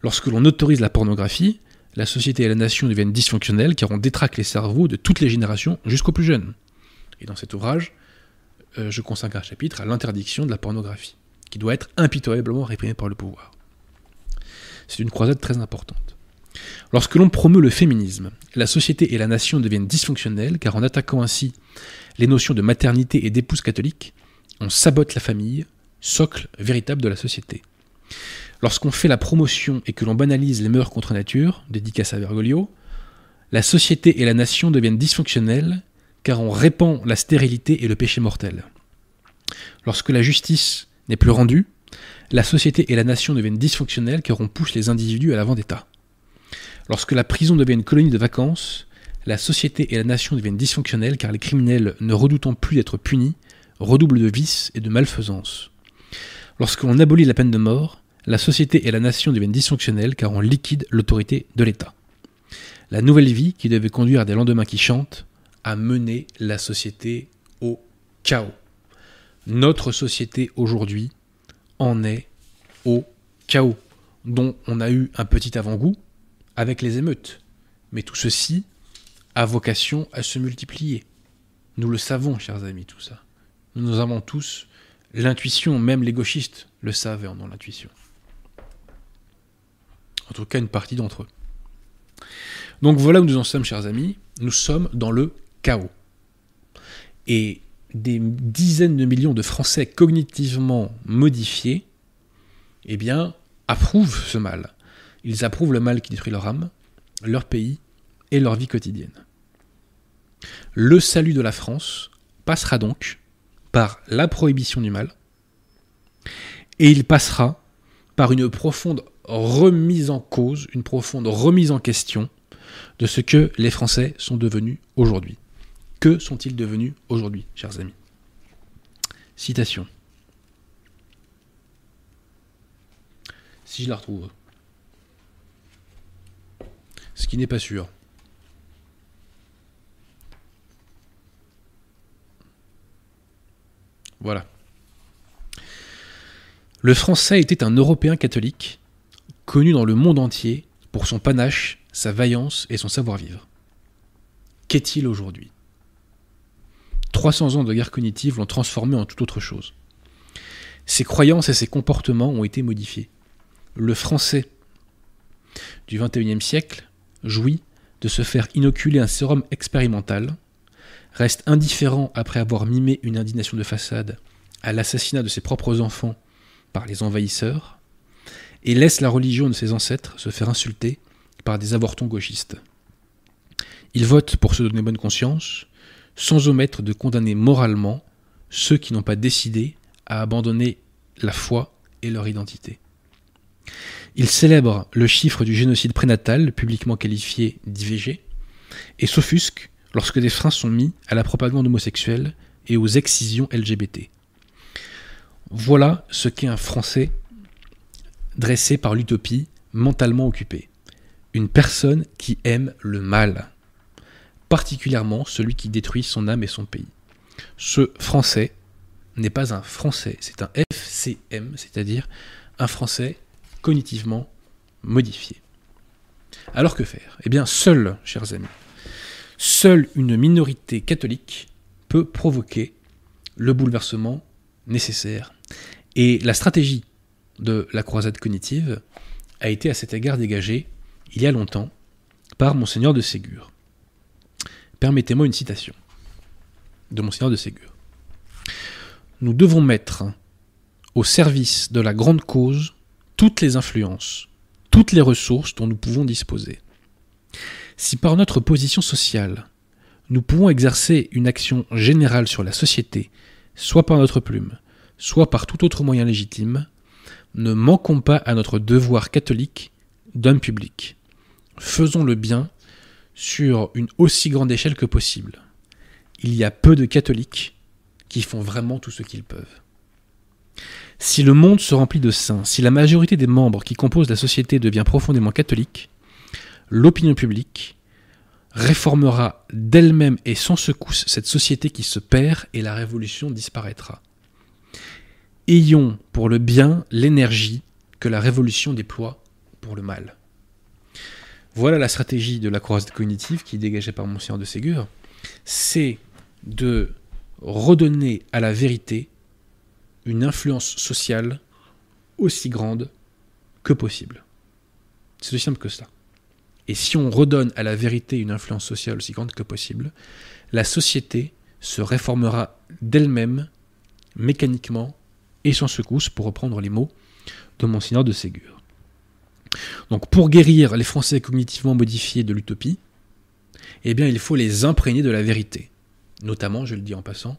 Lorsque l'on autorise la pornographie, la société et la nation deviennent dysfonctionnelles car on détraque les cerveaux de toutes les générations jusqu'aux plus jeunes. Et dans cet ouvrage, euh, je consacre un chapitre à l'interdiction de la pornographie, qui doit être impitoyablement réprimée par le pouvoir. C'est une croisade très importante. Lorsque l'on promeut le féminisme, la société et la nation deviennent dysfonctionnelles car en attaquant ainsi les notions de maternité et d'épouse catholique, on sabote la famille, socle véritable de la société. Lorsqu'on fait la promotion et que l'on banalise les mœurs contre nature, dédicace à Bergoglio, la société et la nation deviennent dysfonctionnelles car on répand la stérilité et le péché mortel. Lorsque la justice n'est plus rendue, la société et la nation deviennent dysfonctionnelles car on pousse les individus à la vendetta. Lorsque la prison devient une colonie de vacances, la société et la nation deviennent dysfonctionnelles car les criminels, ne redoutant plus d'être punis, redoublent de vices et de malfaisance. Lorsque l'on abolit la peine de mort, la société et la nation deviennent dysfonctionnelles car on liquide l'autorité de l'État. La nouvelle vie, qui devait conduire à des lendemains qui chantent, a mené la société au chaos. Notre société aujourd'hui en est au chaos, dont on a eu un petit avant-goût avec les émeutes. Mais tout ceci a vocation à se multiplier. Nous le savons, chers amis, tout ça. Nous avons tous l'intuition, même les gauchistes le savent et en ont l'intuition. En tout cas, une partie d'entre eux. Donc voilà où nous en sommes, chers amis. Nous sommes dans le chaos. Et des dizaines de millions de Français cognitivement modifiés, eh bien, approuvent ce mal. Ils approuvent le mal qui détruit leur âme, leur pays et leur vie quotidienne. Le salut de la France passera donc par la prohibition du mal, et il passera par une profonde remise en cause, une profonde remise en question de ce que les Français sont devenus aujourd'hui. Que sont-ils devenus aujourd'hui, chers amis? Citation. Si je la retrouve. Ce qui n'est pas sûr. Voilà. Le français était un Européen catholique, connu dans le monde entier pour son panache, sa vaillance et son savoir-vivre. Qu'est-il aujourd'hui? 300 ans de guerre cognitive l'ont transformé en toute autre chose. Ses croyances et ses comportements ont été modifiés. Le français du XXIe siècle jouit de se faire inoculer un sérum expérimental, reste indifférent après avoir mimé une indignation de façade à l'assassinat de ses propres enfants par les envahisseurs, et laisse la religion de ses ancêtres se faire insulter par des avortons gauchistes. Il vote pour se donner bonne conscience, sans omettre de condamner moralement ceux qui n'ont pas décidé à abandonner la foi et leur identité. Il célèbre le chiffre du génocide prénatal, publiquement qualifié d'IVG, et s'offusque lorsque des freins sont mis à la propagande homosexuelle et aux excisions LGBT. Voilà ce qu'est un Français dressé par l'utopie, mentalement occupé. Une personne qui aime le mal, particulièrement celui qui détruit son âme et son pays. Ce Français n'est pas un Français, c'est un FCM, c'est-à-dire un Français cognitivement modifié. Alors que faire? Eh bien, seul, chers amis, seule une minorité catholique peut provoquer le bouleversement nécessaire. Et la stratégie de la croisade cognitive a été à cet égard dégagée il y a longtemps par Monseigneur de Ségur. Permettez-moi une citation de Monseigneur de Ségur. Nous devons mettre au service de la grande cause toutes les influences, toutes les ressources dont nous pouvons disposer. Si par notre position sociale, nous pouvons exercer une action générale sur la société, soit par notre plume, soit par tout autre moyen légitime, ne manquons pas à notre devoir catholique d'homme public. Faisons le bien sur une aussi grande échelle que possible. Il y a peu de catholiques qui font vraiment tout ce qu'ils peuvent. Si le monde se remplit de saints, si la majorité des membres qui composent la société devient profondément catholique, l'opinion publique réformera d'elle-même et sans secousse cette société qui se perd et la révolution disparaîtra. Ayons pour le bien l'énergie que la révolution déploie pour le mal. Voilà la stratégie de la croisade cognitive qui est dégagée par Monseigneur de Ségur. C'est de redonner à la vérité une influence sociale aussi grande que possible. C'est aussi simple que ça. Et si on redonne à la vérité une influence sociale aussi grande que possible, la société se réformera d'elle-même, mécaniquement et sans secousse, pour reprendre les mots de Monseigneur de Ségur. Donc pour guérir les Français cognitivement modifiés de l'utopie, eh bien il faut les imprégner de la vérité, notamment, je le dis en passant,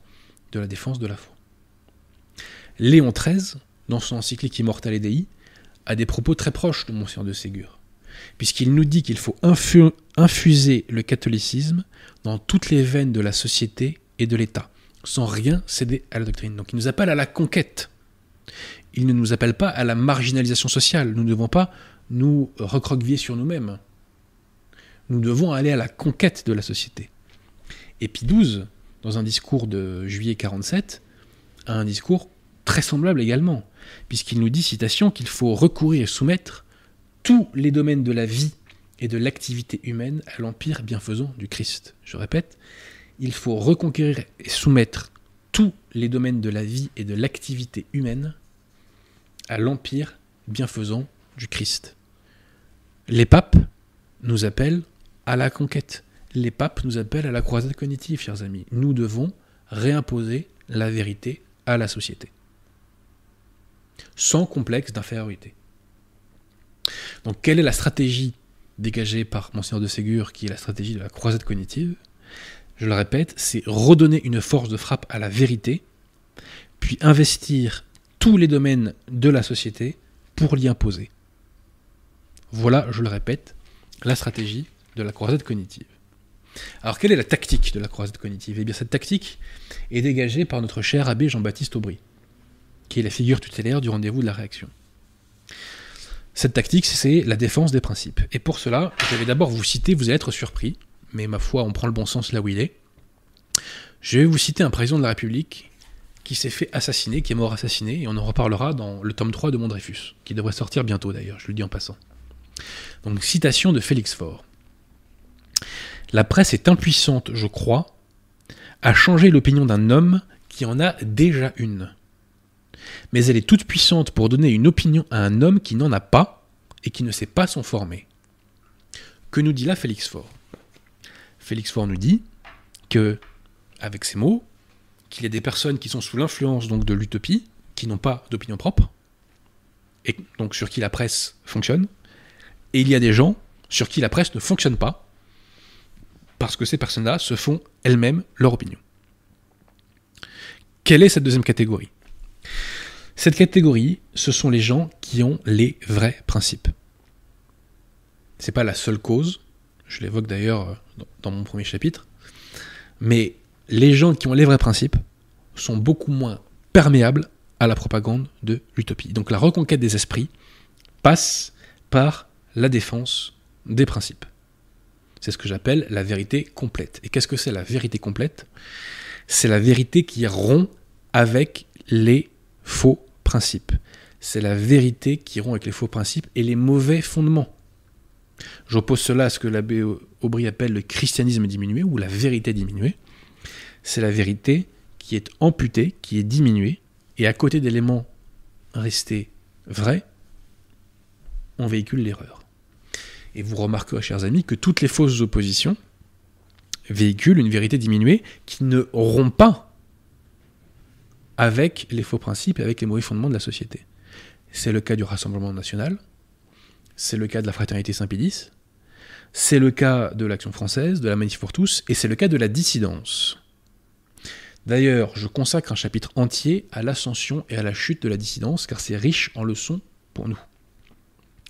de la défense de la foi. Léon XIII, dans son encyclique Immortale Dei, a des propos très proches de Monseigneur de Ségur, puisqu'il nous dit qu'il faut infuser le catholicisme dans toutes les veines de la société et de l'État, sans rien céder à la doctrine. Donc il nous appelle à la conquête. Il ne nous appelle pas à la marginalisation sociale. Nous ne devons pas nous recroqueviller sur nous-mêmes. Nous devons aller à la conquête de la société. Et Pie XII, dans un discours de juillet 47, a un discours très semblable également, puisqu'il nous dit, citation, qu'il faut recourir et soumettre tous les domaines de la vie et de l'activité humaine à l'empire bienfaisant du Christ. Je répète, il faut reconquérir et soumettre tous les domaines de la vie et de l'activité humaine à l'empire bienfaisant du Christ. Les papes nous appellent à la conquête. Les papes nous appellent à la croisade cognitive, chers amis. Nous devons réimposer la vérité à la société sans complexe d'infériorité. Donc quelle est la stratégie dégagée par Monseigneur de Ségur, qui est la stratégie de la croisade cognitive? Je le répète, c'est redonner une force de frappe à la vérité, puis investir tous les domaines de la société pour l'y imposer. Voilà, je le répète, la stratégie de la croisade cognitive. Alors quelle est la tactique de la croisade cognitive? Eh bien cette tactique est dégagée par notre cher abbé Jean-Baptiste Aubry qui est la figure tutélaire du rendez-vous de la réaction. Cette tactique, c'est la défense des principes. Et pour cela, je vais d'abord vous citer, vous allez être surpris, mais ma foi, on prend le bon sens là où il est. Je vais vous citer un président de la République qui s'est fait assassiner, qui est mort assassiné, et on en reparlera dans le tome 3 de Mon qui devrait sortir bientôt d'ailleurs, je le dis en passant. Donc citation de Félix Faure. La presse est impuissante, je crois, à changer l'opinion d'un homme qui en a déjà une. Mais elle est toute puissante pour donner une opinion à un homme qui n'en a pas et qui ne sait pas s'en former. Que nous dit là Félix Faure? Félix Faure nous dit que, avec ces mots, qu'il y a des personnes qui sont sous l'influence donc de l'utopie, qui n'ont pas d'opinion propre, et donc sur qui la presse fonctionne, et il y a des gens sur qui la presse ne fonctionne pas, parce que ces personnes-là se font elles-mêmes leur opinion. Quelle est cette deuxième catégorie? Cette catégorie, ce sont les gens qui ont les vrais principes. C'est pas la seule cause, je l'évoque d'ailleurs euh, dans mon premier chapitre, mais les gens qui ont les vrais principes sont beaucoup moins perméables à la propagande de l'utopie. Donc la reconquête des esprits passe par la défense des principes. C'est ce que j'appelle la vérité complète. Et qu'est-ce que c'est la vérité complète? C'est la vérité qui rompt avec les faux principes. C'est la vérité qui rompt avec les faux principes et les mauvais fondements. J'oppose cela à ce que l'abbé Aubry appelle le christianisme diminué ou la vérité diminuée c'est la vérité qui est amputée, qui est diminuée, et à côté d'éléments restés vrais, on véhicule l'erreur. Et vous remarquerez, chers amis, que toutes les fausses oppositions véhiculent une vérité diminuée qui ne rompt pas avec les faux principes et avec les mauvais fondements de la société. C'est le cas du Rassemblement national, c'est le cas de la Fraternité Saint-Pédis, c'est le cas de l'Action française, de la Manif pour tous, et c'est le cas de la dissidence. D'ailleurs, je consacre un chapitre entier à l'ascension et à la chute de la dissidence, car c'est riche en leçons pour nous.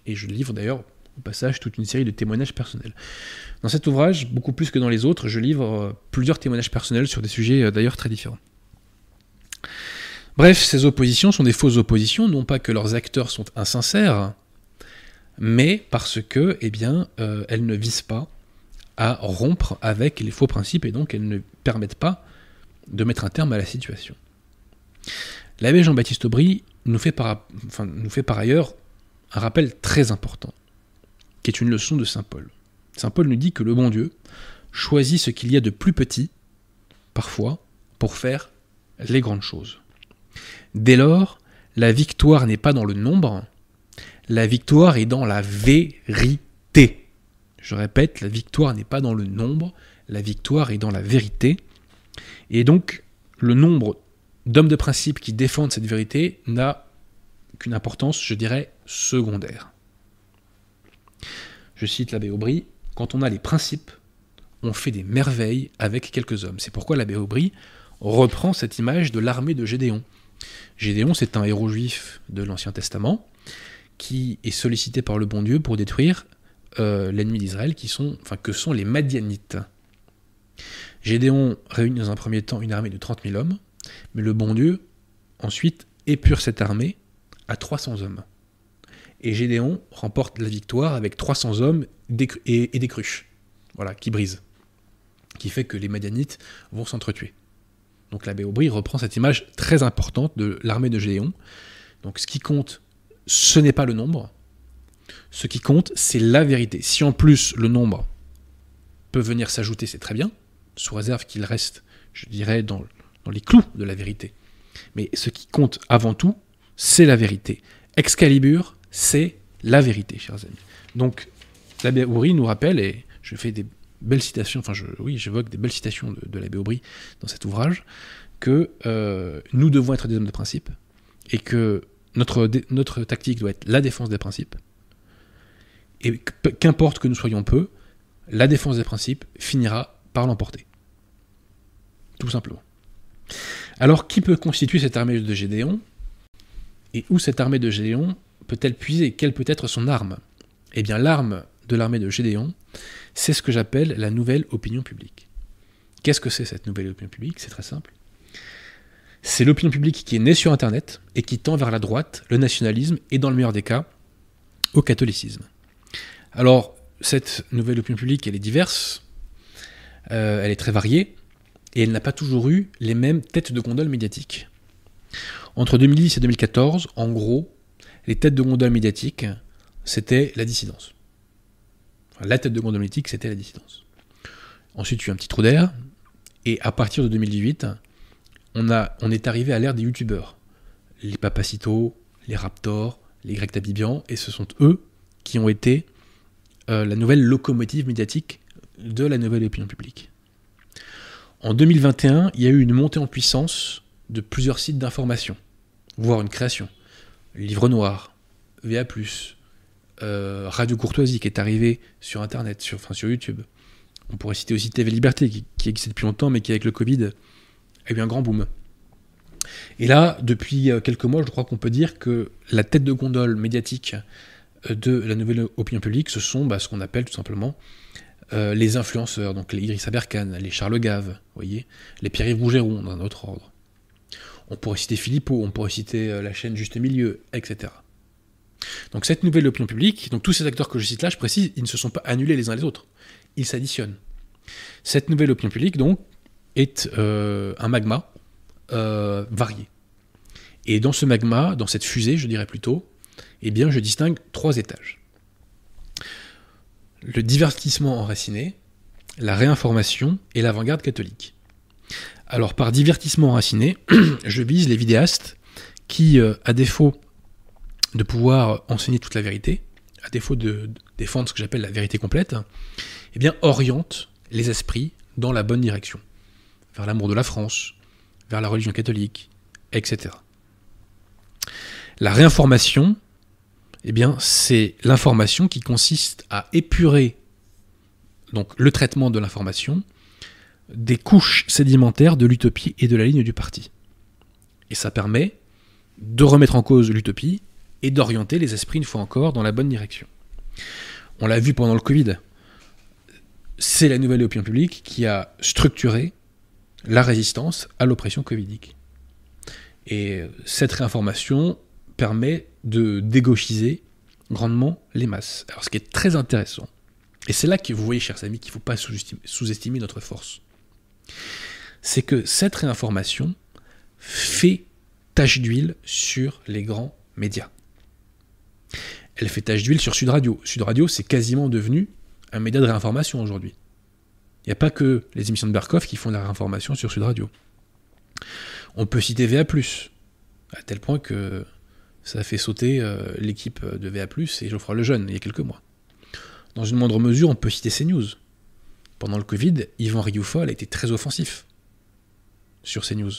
Et je livre d'ailleurs au passage toute une série de témoignages personnels. Dans cet ouvrage, beaucoup plus que dans les autres, je livre euh, plusieurs témoignages personnels sur des sujets euh, d'ailleurs très différents. Bref, ces oppositions sont des fausses oppositions, non pas que leurs acteurs sont insincères, mais parce que, eh bien, euh, elles ne visent pas à rompre avec les faux principes et donc elles ne permettent pas de mettre un terme à la situation. L'abbé Jean-Baptiste Aubry nous fait, par, nous fait par ailleurs un rappel très important, qui est une leçon de Saint Paul. Saint Paul nous dit que le bon Dieu choisit ce qu'il y a de plus petit, parfois, pour faire les grandes choses. Dès lors, la victoire n'est pas dans le nombre, la victoire est dans la vérité. Je répète, la victoire n'est pas dans le nombre, la victoire est dans la vérité. Et donc, le nombre d'hommes de principe qui défendent cette vérité n'a qu'une importance, je dirais, secondaire. Je cite l'abbé Aubry, quand on a les principes, on fait des merveilles avec quelques hommes. C'est pourquoi l'abbé Aubry reprend cette image de l'armée de Gédéon. Gédéon, c'est un héros juif de l'Ancien Testament qui est sollicité par le bon Dieu pour détruire euh, l'ennemi d'Israël, qui sont, enfin, que sont les Madianites. Gédéon réunit dans un premier temps une armée de 30 000 hommes, mais le bon Dieu, ensuite, épure cette armée à 300 hommes. Et Gédéon remporte la victoire avec 300 hommes et des cruches, voilà, qui brisent, qui fait que les Madianites vont s'entretuer. Donc l'abbé Aubry reprend cette image très importante de l'armée de Gédéon. Donc ce qui compte, ce n'est pas le nombre, ce qui compte, c'est la vérité. Si en plus le nombre peut venir s'ajouter, c'est très bien, sous réserve qu'il reste, je dirais, dans, les clous de la vérité. Mais ce qui compte avant tout, c'est la vérité. Excalibur, c'est la vérité, chers amis. Donc, l'abbé Aubry nous rappelle, et je fais des belles citations, enfin, oui, j'évoque des belles citations de, de l'abbé Aubry dans cet ouvrage, que euh, nous devons être des hommes de principe, et que notre, notre tactique doit être la défense des principes, et qu'importe que nous soyons peu, la défense des principes finira par l'emporter. Tout simplement. Alors, qui peut constituer cette armée de Gédéon Et où cette armée de Gédéon peut-elle puiser? Quelle peut être son arme? Eh bien, l'arme de l'armée de Gédéon, c'est ce que j'appelle la nouvelle opinion publique. Qu'est-ce que c'est cette nouvelle opinion publique? C'est très simple. C'est l'opinion publique qui est née sur Internet et qui tend vers la droite, le nationalisme et, dans le meilleur des cas, au catholicisme. Alors, cette nouvelle opinion publique, elle est diverse, euh, elle est très variée, et elle n'a pas toujours eu les mêmes têtes de gondole médiatiques. Entre 2010 et 2014, en gros, les têtes de gondole médiatiques, c'était la dissidence. La tête de gondole médiatique, c'était la dissidence. Ensuite, il y a eu un petit trou d'air, et à partir de 2018, on, est arrivé à l'ère des youtubeurs. Les Papacito, les Raptors, les Greg Tabibian, et ce sont eux qui ont été euh, la nouvelle locomotive médiatique de la nouvelle opinion publique. En 2021, il y a eu une montée en puissance de plusieurs sites d'information, voire une création. Livre Noir, VA, euh, Radio Courtoisie qui est arrivé sur Internet, sur, enfin, sur YouTube. On pourrait citer aussi TV Liberté qui, qui existe depuis longtemps, mais qui, avec le Covid, a eu un grand boom. Et là, depuis euh, quelques mois, je crois qu'on peut dire que la tête de gondole médiatique euh, de la nouvelle opinion publique, ce sont bah, ce qu'on appelle tout simplement les influenceurs, donc les Idriss Aberkan, les Charles Gave, voyez, les Pierre-Yves Rougeron, dans un autre ordre. On pourrait citer Philippot, on pourrait citer la chaîne Juste Milieu, etc. Donc cette nouvelle opinion publique, donc tous ces acteurs que je cite là, je précise, ils ne se sont pas annulés les uns les autres, ils s'additionnent. Cette nouvelle opinion publique, donc, est un magma euh, variés. Et dans ce magma, dans cette fusée, je dirais plutôt, eh bien, je distingue trois étages. Le divertissement enraciné, la réinformation et l'avant-garde catholique. Alors, par divertissement enraciné, je vise les vidéastes qui, euh, à défaut de pouvoir enseigner toute la vérité, à défaut de, défendre ce que j'appelle la vérité complète, eh bien, orientent les esprits dans la bonne direction, vers l'amour de la France, vers la religion catholique, etc. La réinformation, eh bien, c'est l'information qui consiste à épurer donc le traitement de l'information des couches sédimentaires de l'utopie et de la ligne du parti. Et ça permet de remettre en cause l'utopie et d'orienter les esprits une fois encore dans la bonne direction. On l'a vu pendant le Covid. C'est la nouvelle opinion publique qui a structuré la résistance à l'oppression covidique. Et cette réinformation permet de dégauchiser grandement les masses. Alors ce qui est très intéressant, et c'est là que vous voyez, chers amis, qu'il ne faut pas sous-estimer notre force, c'est que cette réinformation fait tache d'huile sur les grands médias. Elle fait tache d'huile sur Sud Radio. Sud Radio, c'est quasiment devenu un média de réinformation aujourd'hui. Il n'y a pas que les émissions de Berkoff qui font la réinformation sur Sud Radio. On peut citer VA, à tel point que ça a fait sauter euh, l'équipe de VA, et Geoffroy Lejeune, il y a quelques mois. Dans une moindre mesure, on peut citer CNews. Pendant le Covid, Yvan Rioufol a été très offensif sur CNews.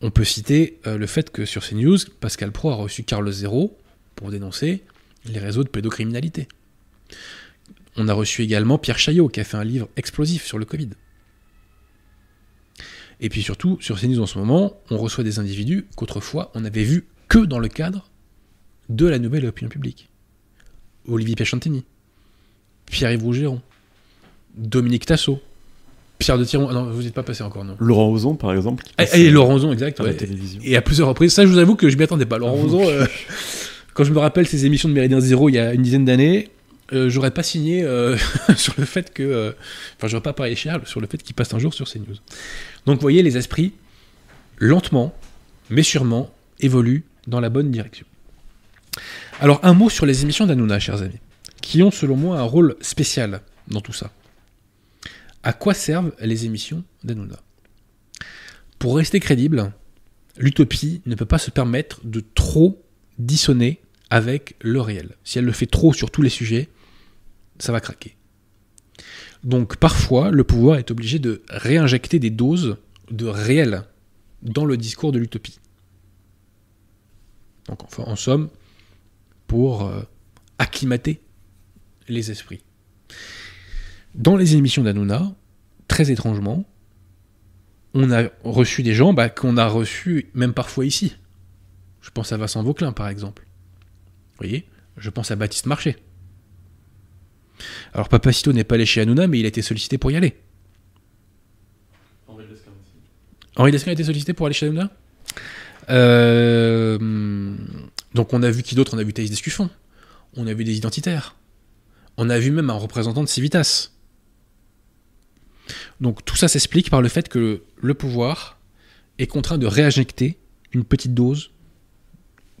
On peut citer euh, le fait que sur CNews, Pascal Pro a reçu Carlos Zéro pour dénoncer les réseaux de pédocriminalité. On a reçu également Pierre Chaillot, qui a fait un livre explosif sur le Covid. Et puis surtout, sur CNews en ce moment, on reçoit des individus qu'autrefois on n'avait vu que dans le cadre de la nouvelle opinion publique. Olivier Piachantini, Pierre-Yves Rougeron, Dominique Tassot, Pierre de Tiron. Ah non, vous n'êtes pas passé encore, non. Laurent Ozon, par exemple. Et, et, Laurent Ozon, exact. À la télévision. Et à plusieurs reprises. Ça, je vous avoue que je m'y attendais pas. Laurent Ozon, euh, quand je me rappelle ces émissions de Méridien Zéro il y a une dizaine d'années, euh, j'aurais pas signé euh, sur le fait que. Euh, enfin, j'aurais pas parlé cher sur le fait qu'il passe un jour sur CNews. Donc, vous voyez, les esprits, lentement, mais sûrement, évoluent dans la bonne direction. Alors, un mot sur les émissions d'Anouna, chers amis, qui ont, selon moi, un rôle spécial dans tout ça. À quoi servent les émissions d'Anouna Pour rester crédible, l'utopie ne peut pas se permettre de trop dissonner avec le réel. Si elle le fait trop sur tous les sujets, ça va craquer. Donc parfois, le pouvoir est obligé de réinjecter des doses de réel dans le discours de l'utopie. Donc en somme, pour euh, acclimater les esprits. Dans les émissions d'Anouna, très étrangement, on a reçu des gens bah, qu'on a reçus même parfois ici. Je pense à Vincent Vauclin, par exemple. Vous voyez Je pense à Baptiste Marché. Alors Papacito n'est pas allé chez Hanouna, mais il a été sollicité pour y aller. Henri aussi. Henri a été sollicité pour aller chez Hanouna? Euh, Donc on a vu qui d'autre? On a vu Thaïs Descuffon. On a vu des identitaires. On a vu même un représentant de Civitas. Donc tout ça s'explique par le fait que le pouvoir est contraint de réinjecter une petite dose,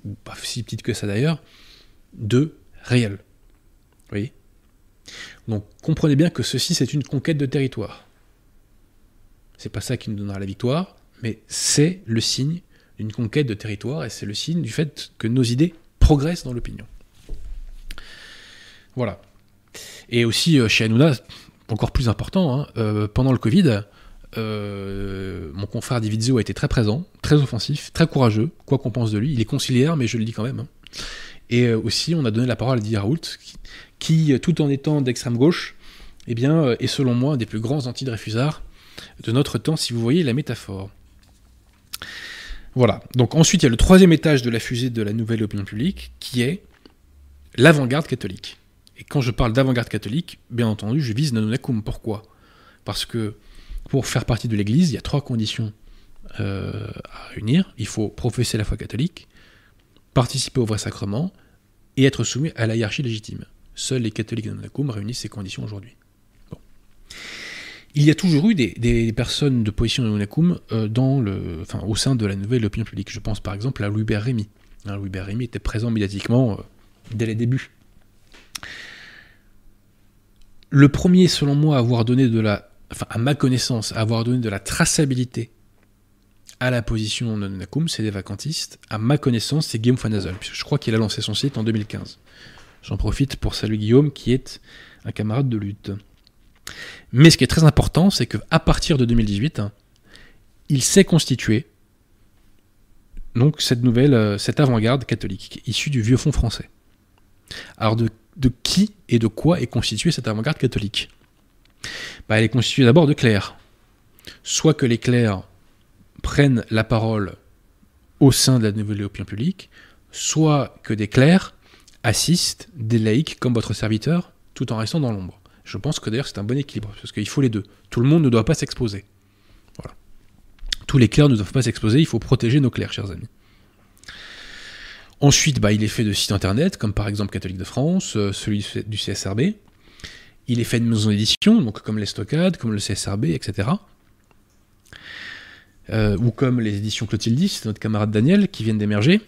ou pas si petite que ça d'ailleurs, de réel. Vous voyez? Donc comprenez bien que ceci, c'est une conquête de territoire. C'est pas ça qui nous donnera la victoire, mais c'est le signe d'une conquête de territoire et c'est le signe du fait que nos idées progressent dans l'opinion. Voilà. Et aussi euh, chez Hanouna, encore plus important, hein, euh, pendant le Covid, euh, mon confrère Dividzo a été très présent, très offensif, très courageux, quoi qu'on pense de lui. Il est conciliaire, mais je le dis quand même. hein. Et euh, aussi, on a donné la parole à Didier Raoult, qui, euh, tout en étant d'extrême gauche, eh bien, est selon moi un des plus grands anti-Dreyfusards de notre temps, si vous voyez la métaphore. Voilà. Donc ensuite, il y a le troisième étage de la fusée de la nouvelle opinion publique, qui est l'avant-garde catholique. Et quand je parle d'avant-garde catholique, bien entendu, je vise Nanonakum. Pourquoi? Parce que pour faire partie de l'Église, il y a trois conditions euh, à réunir. Il faut professer la foi catholique, participer au vrai sacrement et être soumis à la hiérarchie légitime. Seuls les catholiques de Nanonakum réunissent ces conditions aujourd'hui. Il y a toujours eu des, personnes de position de Nanonakum euh, dans le, enfin, au sein de la nouvelle opinion publique. Je pense par exemple à Louis-Bert Rémy. Hein, Louis-Bert Rémy était présent médiatiquement euh, dès les débuts. Le premier, selon moi, à avoir donné de la, enfin, à ma connaissance, avoir donné de la traçabilité à la position de Nanonakum, c'est des vacantistes. À ma connaissance, c'est Guillaume Fanazol, puisque je crois qu'il a lancé son site en 2015. J'en profite pour saluer Guillaume, qui est un camarade de lutte. Mais ce qui est très important, c'est qu'à partir de 2018, hein, il s'est constitué donc cette nouvelle, euh, cette avant-garde catholique, issue du vieux fond français. Alors de qui et de quoi est constituée cette avant-garde catholique? Bah, Elle est constituée d'abord de clercs. Soit que les clercs prennent la parole au sein de la nouvelle opinion publique, soit que des clercs assistent des laïcs comme votre serviteur, tout en restant dans l'ombre. Je pense que d'ailleurs c'est un bon équilibre, parce qu'il faut les deux. Tout le monde ne doit pas s'exposer. Tous les clercs ne doivent pas s'exposer, il faut protéger nos clercs, chers amis. Ensuite, bah, il est fait de sites internet, comme par exemple Catholique de France, euh, celui du CSRB. Il est fait de maisons d'édition, donc comme les comme le CSRB, etc. Euh, ou comme les éditions Clotilde, notre camarade Daniel, qui viennent d'émerger.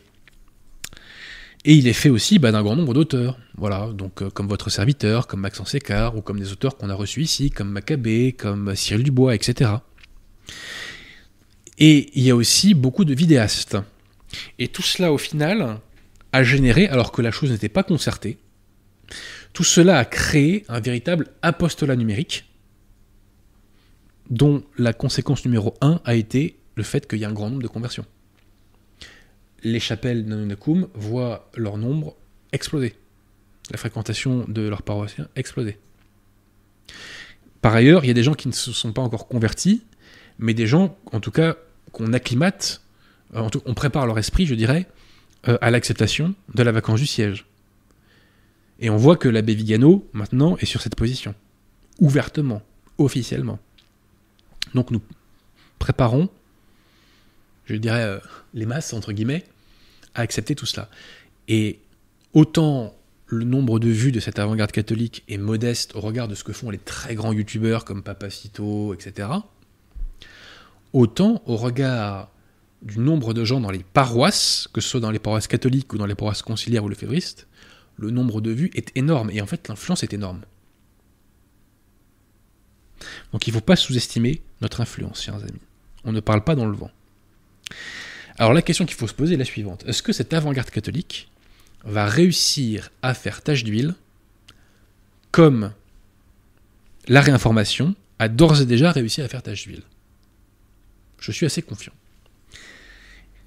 Et il est fait aussi bah, d'un grand nombre d'auteurs. Voilà, donc euh, comme votre serviteur, comme Maxence Écart, ou comme des auteurs qu'on a reçus ici, comme Maccabée, comme Cyril Dubois, etc. Et il y a aussi beaucoup de vidéastes. Et tout cela, au final, a généré, alors que la chose n'était pas concertée, tout cela a créé un véritable apostolat numérique, dont la conséquence numéro 1 a été le fait qu'il y a un grand nombre de conversions. Les chapelles Nanonakum voient leur nombre exploser. La fréquentation de leurs paroissiens exploser. Par ailleurs, il y a des gens qui ne se sont pas encore convertis, mais des gens, en tout cas, qu'on acclimate, tout, on prépare leur esprit, je dirais, euh, à l'acceptation de la vacance du siège. Et on voit que l'abbé Vigano, maintenant, est sur cette position. Ouvertement, officiellement. Donc nous préparons, je dirais, euh, les masses, entre guillemets, à accepter tout cela. Et autant le nombre de vues de cette avant-garde catholique est modeste au regard de ce que font les très grands youtubeurs comme Papacito, etc., autant au regard du nombre de gens dans les paroisses, que ce soit dans les paroisses catholiques ou dans les paroisses conciliaires ou le févriste, le nombre de vues est énorme. Et en fait, l'influence est énorme. Donc il ne faut pas sous-estimer notre influence, chers amis. On ne parle pas dans le vent. Alors la question qu'il faut se poser est la suivante. Est-ce que cette avant-garde catholique va réussir à faire tache d'huile comme la réinformation a d'ores et déjà réussi à faire tache d'huile? Je suis assez confiant.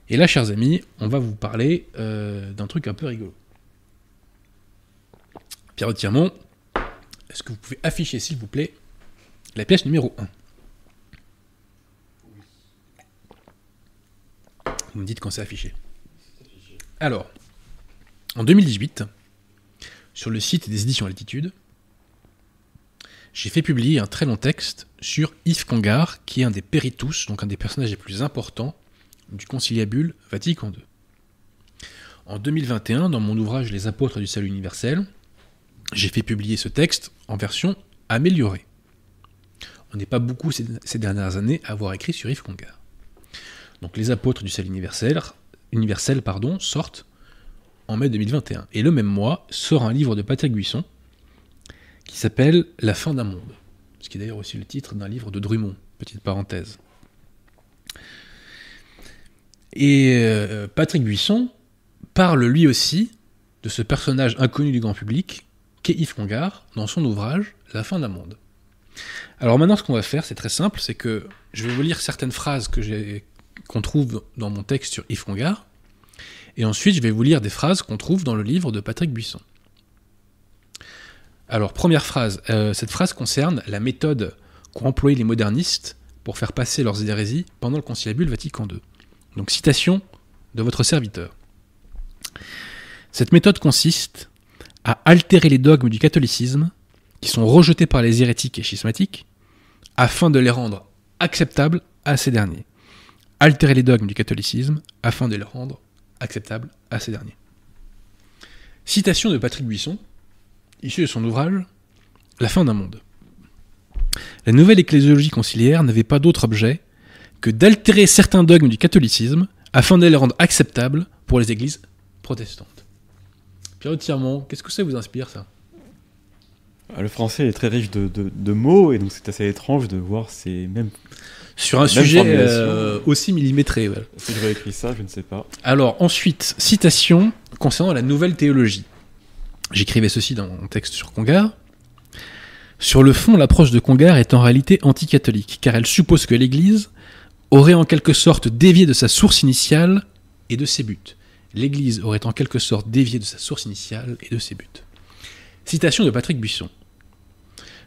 Et là, chers amis, on va vous parler euh, d'un truc un peu rigolo. Pierre Tirmont, est-ce que vous pouvez afficher, s'il vous plaît, la pièce numéro 1 Vous me dites quand c'est affiché. Alors, en 2018, sur le site des éditions Altitude, j'ai fait publier un très long texte sur Yves Congar, qui est un des péritus, donc un des personnages les plus importants du conciliabule Vatican II. En 2021, dans mon ouvrage Les apôtres du salut universel, j'ai fait publier ce texte en version améliorée. On n'est pas beaucoup ces, dernières années à avoir écrit sur Yves Congar. donc les apôtres du salut universel, universel pardon, sortent en mai 2021. Et le même mois sort un livre de Patrick Buisson qui s'appelle La fin d'un monde. Ce qui est d'ailleurs aussi le titre d'un livre de Drummond, petite parenthèse. Et euh, Patrick Buisson parle lui aussi de ce personnage inconnu du grand public qu'est Yves dans son ouvrage La fin d'un monde. Alors maintenant, ce qu'on va faire, c'est très simple, c'est que je vais vous lire certaines phrases que qu'on trouve dans mon texte sur Yves et ensuite je vais vous lire des phrases qu'on trouve dans le livre de Patrick Buisson. Alors, première phrase, euh, cette phrase concerne la méthode qu'ont employée les modernistes pour faire passer leurs hérésies pendant le conciliabule Vatican II. Donc, citation de votre serviteur. Cette méthode consiste à altérer les dogmes du catholicisme, qui sont rejetés par les hérétiques et schismatiques, afin de les rendre acceptables à ces derniers. Altérer les dogmes du catholicisme, afin de les rendre acceptables à ces derniers. Citation de Patrick Buisson, issu de son ouvrage La fin d'un monde. La nouvelle ecclésiologie conciliaire n'avait pas d'autre objet que d'altérer certains dogmes du catholicisme afin de les rendre acceptables pour les églises protestantes. Pierre Tirmont, qu'est-ce que ça vous inspire ça? Ah, Le français est très riche de, de, mots et donc c'est assez étrange de voir ces mêmes. Sur un sujet euh, aussi millimétré. Voilà. Si j'aurais écrit ça, je ne sais pas. Alors ensuite, citation concernant la nouvelle théologie. J'écrivais ceci dans mon texte sur Congar. Sur le fond, l'approche de Congar est en réalité anticatholique, car elle suppose que l'Église aurait en quelque sorte dévié de sa source initiale et de ses buts. L'Église aurait en quelque sorte dévié de sa source initiale et de ses buts. Citation de Patrick Buisson.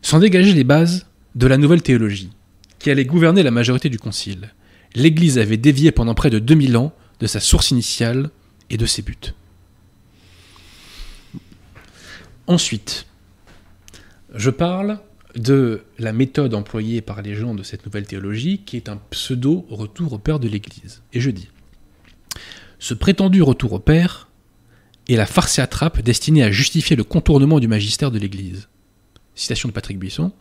Sans dégager les bases de la nouvelle théologie, qui allait gouverner la majorité du Concile, l'Église avait dévié pendant près de 2000 ans de sa source initiale et de ses buts. Ensuite, je parle de la méthode employée par les gens de cette nouvelle théologie, qui est un pseudo retour au Père de l'Église. Et je dis, ce prétendu retour au Père est la farce et attrape destinée à justifier le contournement du magistère de l'Église. Citation de Patrick Buisson.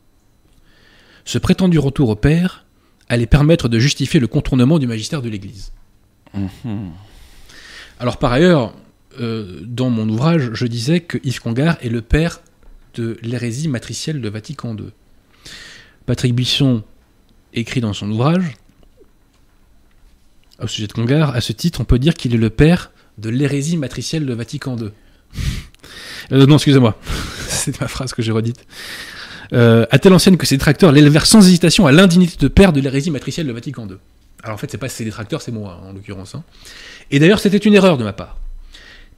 Ce prétendu retour au Père allait permettre de justifier le contournement du magistère de l'Église. Mhm. Alors par ailleurs, euh, dans mon ouvrage, je disais que Yves Congar est le père de l'hérésie matricielle de Vatican II. Patrick Buisson écrit dans son ouvrage, au sujet de Congar, à ce titre, on peut dire qu'il est le père de l'hérésie matricielle de Vatican II. Euh, non, excusez-moi, c'est ma phrase que j'ai redite. Euh, à telle ancienne que ses détracteurs l'élevèrent sans hésitation à l'indignité de père de l'hérésie matricielle de Vatican II. Alors en fait, c'est pas ses détracteurs, c'est moi en l'occurrence. Hein. Et d'ailleurs, c'était une erreur de ma part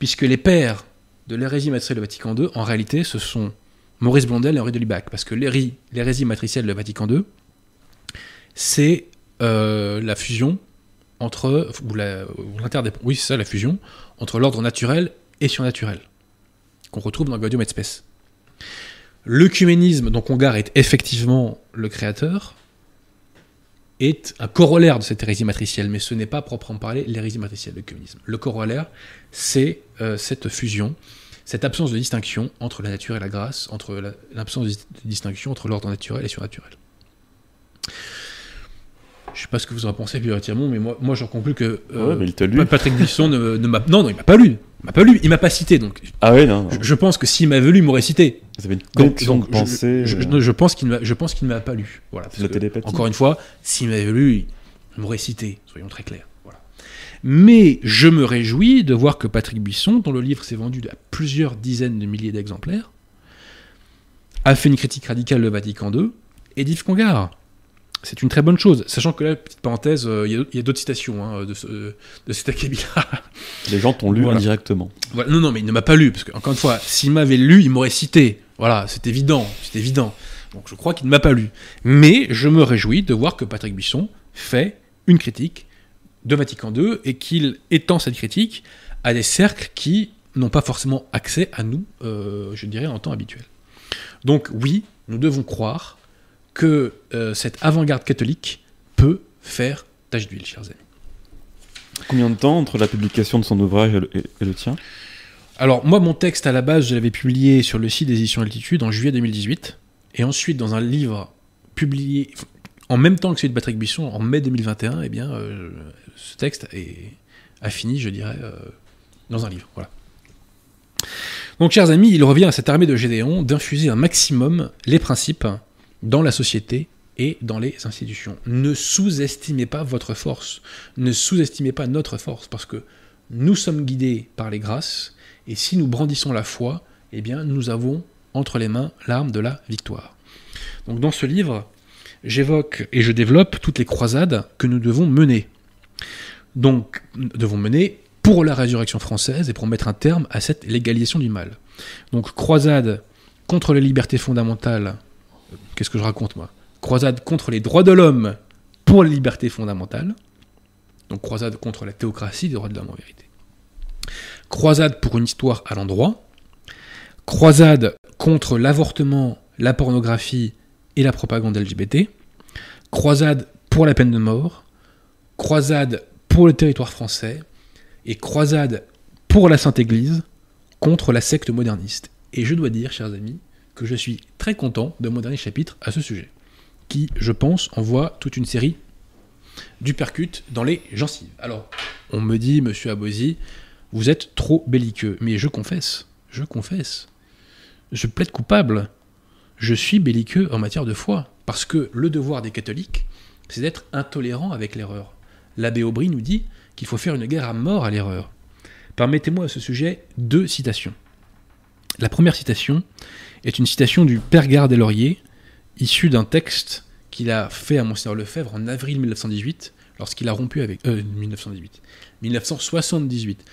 puisque les pères de l'hérésie matricielle de Vatican II, en réalité, ce sont Maurice Blondel et Henri de Lubac, parce que l'hérésie matricielle de Vatican II, c'est euh, la fusion entre, ou oui, c'est la fusion entre l'ordre naturel et surnaturel, qu'on retrouve dans Gaudium et Spes. L'œcuménisme dont Congar est effectivement le créateur, est un corollaire de cette hérésie matricielle, mais ce n'est pas proprement parler l'hérésie matricielle, le communisme. Le corollaire, c'est euh, cette fusion, cette absence de distinction entre la nature et la grâce, entre l'absence de distinction entre l'ordre naturel et surnaturel. Je sais pas ce que vous en pensez, Pierre Tirmont, mais moi, moi j'en conclus que euh, Patrick Buisson ne, ne m'a non non il m'a pas lu, il m'a pas lu, il m'a pas cité donc. Ah oui non. Je, pense que s'il m'avait lu, il m'aurait cité. Vous avez une connexion de pensée. Je, euh, je, pense qu'il je pense qu'il ne m'a pas lu. Voilà. encore une fois, s'il m'avait lu, il m'aurait cité. Soyons très clairs. Voilà. Mais je me réjouis de voir que Patrick Buisson, dont le livre s'est vendu à plusieurs dizaines de milliers d'exemplaires, a fait une critique radicale de Vatican II et d'Yves Congar c'est une très bonne chose. Sachant que là, petite parenthèse, euh, il y a, d'autres citations hein, de, ce, de cet. Les gens t'ont lu indirectement. Non, non, mais il ne m'a pas lu, parce qu'encore une fois, s'il m'avait lu, il m'aurait cité. Voilà, c'est évident, c'est évident. Donc je crois qu'il ne m'a pas lu. Mais je me réjouis de voir que Patrick Buisson fait une critique de Vatican II et qu'il étend cette critique à des cercles qui n'ont pas forcément accès à nous, euh, je dirais, en temps habituel. Donc oui, nous devons croire que euh, cette avant-garde catholique peut faire tache d'huile, chers amis. Combien de temps entre la publication de son ouvrage et le, tien? Alors, moi, mon texte, à la base, je l'avais publié sur le site des éditions Altitude en juillet 2018, et ensuite dans un livre publié en même temps que celui de Patrick Buisson, en mai 2021, eh bien, euh, ce texte est, a fini, je dirais, euh, dans un livre. Voilà. Donc, chers amis, il revient à cette armée de Gédéon d'infuser un maximum les principes dans la société et dans les institutions. Ne sous-estimez pas votre force, ne sous-estimez pas notre force, parce que nous sommes guidés par les grâces, et si nous brandissons la foi, eh bien, nous avons entre les mains l'arme de la victoire. Donc, dans ce livre, j'évoque et je développe toutes les croisades que nous devons mener. Donc, devons mener pour la résurrection française et pour mettre un terme à cette légalisation du mal. Donc, croisade contre les libertés fondamentales. Qu'est-ce que je raconte, moi? Croisade contre les droits de l'homme pour les libertés fondamentales. Donc, croisade contre la théocratie des droits de l'homme en vérité. Croisade pour une histoire à l'endroit. Croisade contre l'avortement, la pornographie et la propagande LGBT, croisade pour la peine de mort, croisade pour le territoire français et croisade pour la Sainte Église contre la secte moderniste. Et je dois dire, chers amis, que je suis très content de mon dernier chapitre à ce sujet, qui, je pense, envoie toute une série du percute dans les gencives. Alors, on me dit, monsieur Abosi, vous êtes trop belliqueux. Mais je confesse, je confesse, je plaide coupable je suis belliqueux en matière de foi. Parce que le devoir des catholiques, c'est d'être intolérant avec l'erreur. L'abbé Aubry nous dit qu'il faut faire une guerre à mort à l'erreur. Permettez-moi à ce sujet deux citations. La première citation est une citation du Père Gare Lauriers, issue d'un texte qu'il a fait à Monseigneur Lefebvre en avril 1918, lorsqu'il a rompu avec... Euh, 1918. 1978.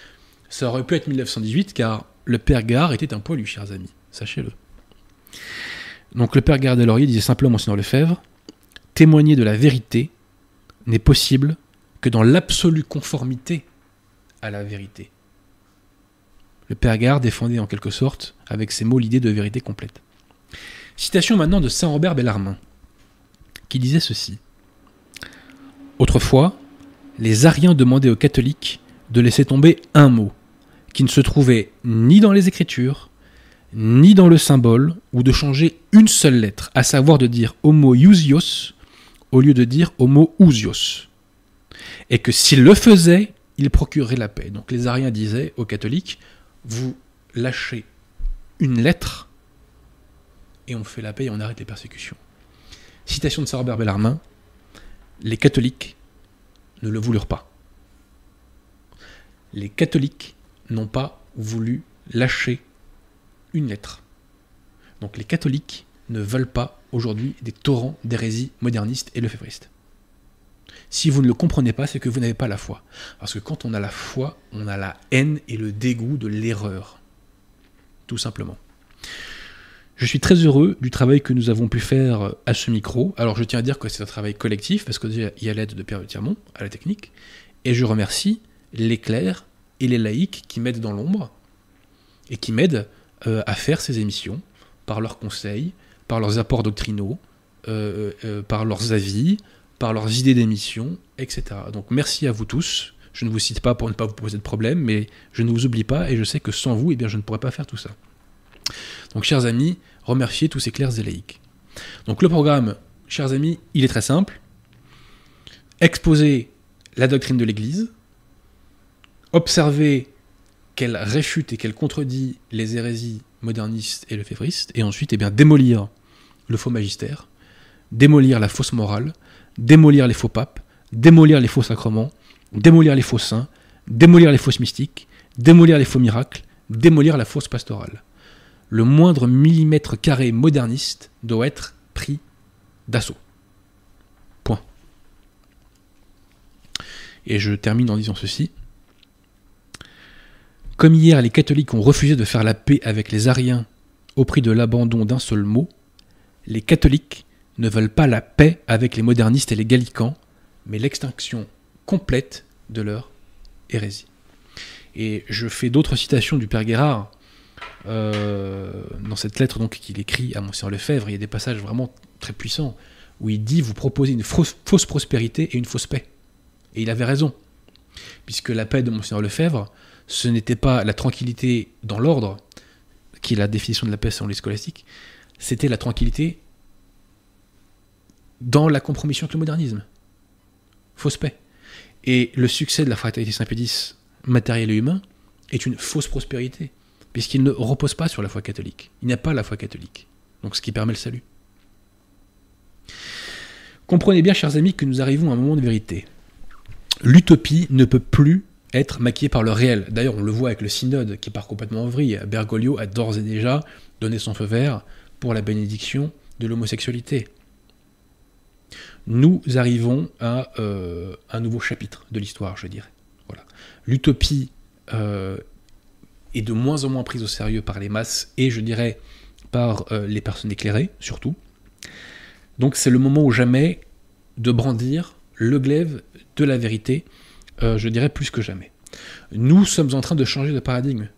Ça aurait pu être 1918, car le Père Gare était un poilu, chers amis, sachez-le. Donc le père Gardelorier disait simplement, Monseigneur Lefebvre, témoigner de la vérité n'est possible que dans l'absolue conformité à la vérité. Le père Gard défendait en quelque sorte, avec ses mots, l'idée de vérité complète. Citation maintenant de Saint Robert Bellarmin, qui disait ceci. Autrefois, les Ariens demandaient aux catholiques de laisser tomber un mot, qui ne se trouvait ni dans les Écritures, ni dans le symbole, ou de changer une seule lettre, à savoir de dire homo iusios au lieu de dire homo ousios. Et que s'il le faisait, il procurerait la paix. Donc les Ariens disaient aux catholiques, vous lâchez une lettre et on fait la paix et on arrête les persécutions. Citation de Robert Bellarmin, les catholiques ne le voulurent pas. Les catholiques n'ont pas voulu lâcher une lettre. Donc les catholiques ne veulent pas aujourd'hui des torrents d'hérésie moderniste et lefévriste. Si vous ne le comprenez pas, c'est que vous n'avez pas la foi. Parce que quand on a la foi, on a la haine et le dégoût de l'erreur. Tout simplement. Je suis très heureux du travail que nous avons pu faire à ce micro. Alors je tiens à dire que c'est un travail collectif, parce qu'il y a l'aide de Pierre Tirmont à la technique. Et je remercie les clercs et les laïcs qui m'aident dans l'ombre et qui m'aident euh, à faire ces émissions par leurs conseils, par leurs apports doctrinaux, euh, euh, par leurs avis, par leurs idées d'émission, etc. Donc merci à vous tous. Je ne vous cite pas pour ne pas vous poser de problème, mais je ne vous oublie pas et je sais que sans vous, eh bien, je ne pourrais pas faire tout ça. Donc chers amis, remerciez tous ces clercs et laïcs. Donc le programme, chers amis, il est très simple. Exposer la doctrine de l'Église, observer qu'elle réfute et qu'elle contredit les hérésies modernistes et le févristes, et ensuite eh bien, démolir le faux magistère, démolir la fausse morale, démolir les faux papes, démolir les faux sacrements, démolir les faux saints, démolir les fausses mystiques, démolir les faux miracles, démolir la fausse pastorale. Le moindre millimètre carré moderniste doit être pris d'assaut. Point. Et je termine en disant ceci. Comme hier, les catholiques ont refusé de faire la paix avec les Ariens au prix de l'abandon d'un seul mot, les catholiques ne veulent pas la paix avec les modernistes et les gallicans, mais l'extinction complète de leur hérésie. Et je fais d'autres citations du Père Guérard euh, dans cette lettre donc qu'il écrit à Monseigneur Lefebvre. Il y a des passages vraiment très puissants où il dit vous proposez une fausse, prospérité et une fausse paix. Et il avait raison, puisque la paix de Monseigneur Lefebvre, ce n'était pas la tranquillité dans l'ordre, qui est la définition de la paix selon les scolastiques, c'était la tranquillité dans la compromission avec le modernisme. Fausse paix. Et le succès de la fraternité Saint-Pédis, matériel et humain, est une fausse prospérité, puisqu'il ne repose pas sur la foi catholique. Il n'y a pas la foi catholique. Donc ce qui permet le salut. Comprenez bien, chers amis, que nous arrivons à un moment de vérité. L'utopie ne peut plus être maquillée par le réel. D'ailleurs, on le voit avec le synode qui part complètement en vrille. Bergoglio a d'ores et déjà donné son feu vert pour la bénédiction de l'homosexualité. Nous arrivons à euh, un nouveau chapitre de l'histoire, je dirais. Voilà. L'utopie euh, est de moins en moins prise au sérieux par les masses et, je dirais, par euh, les personnes éclairées, surtout. Donc c'est le moment ou jamais de brandir le glaive de la vérité, je dirais plus que jamais. Nous sommes en train de changer de paradigme,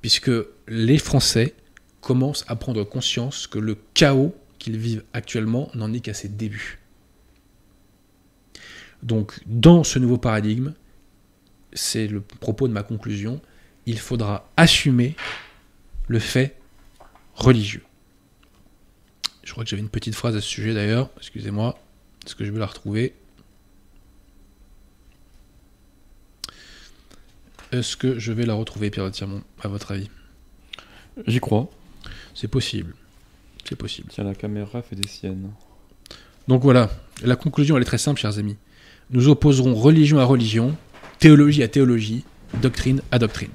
puisque les Français commencent à prendre conscience que le chaos qu'ils vivent actuellement n'en est qu'à ses débuts. Donc dans ce nouveau paradigme, c'est le propos de ma conclusion, il faudra assumer le fait religieux. Je crois que j'avais une petite phrase à ce sujet d'ailleurs, excusez-moi, est-ce que je vais la retrouver? Est-ce que je vais la retrouver, Pierre Tirmont, à votre avis? J'y crois. C'est possible. C'est possible. Tiens, la caméra fait des siennes. Donc voilà, la conclusion elle est très simple, chers amis. Nous opposerons religion à religion, théologie à théologie, doctrine à doctrine.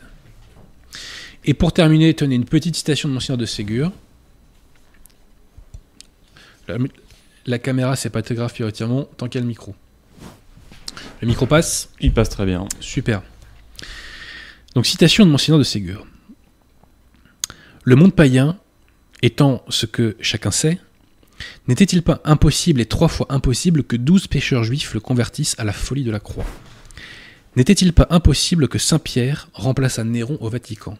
Et pour terminer, tenez une petite citation de Monseigneur de Ségur. La, la caméra, c'est pas très grave, Pierre Tirmont, tant qu'il y a le micro. Le micro passe Il passe très bien. Super. Donc, citation de Monseigneur de Ségur. Le monde païen étant ce que chacun sait, n'était-il pas impossible et trois fois impossible que douze pécheurs juifs le convertissent à la folie de la croix? N'était-il pas impossible que Saint Pierre remplaçât Néron au Vatican?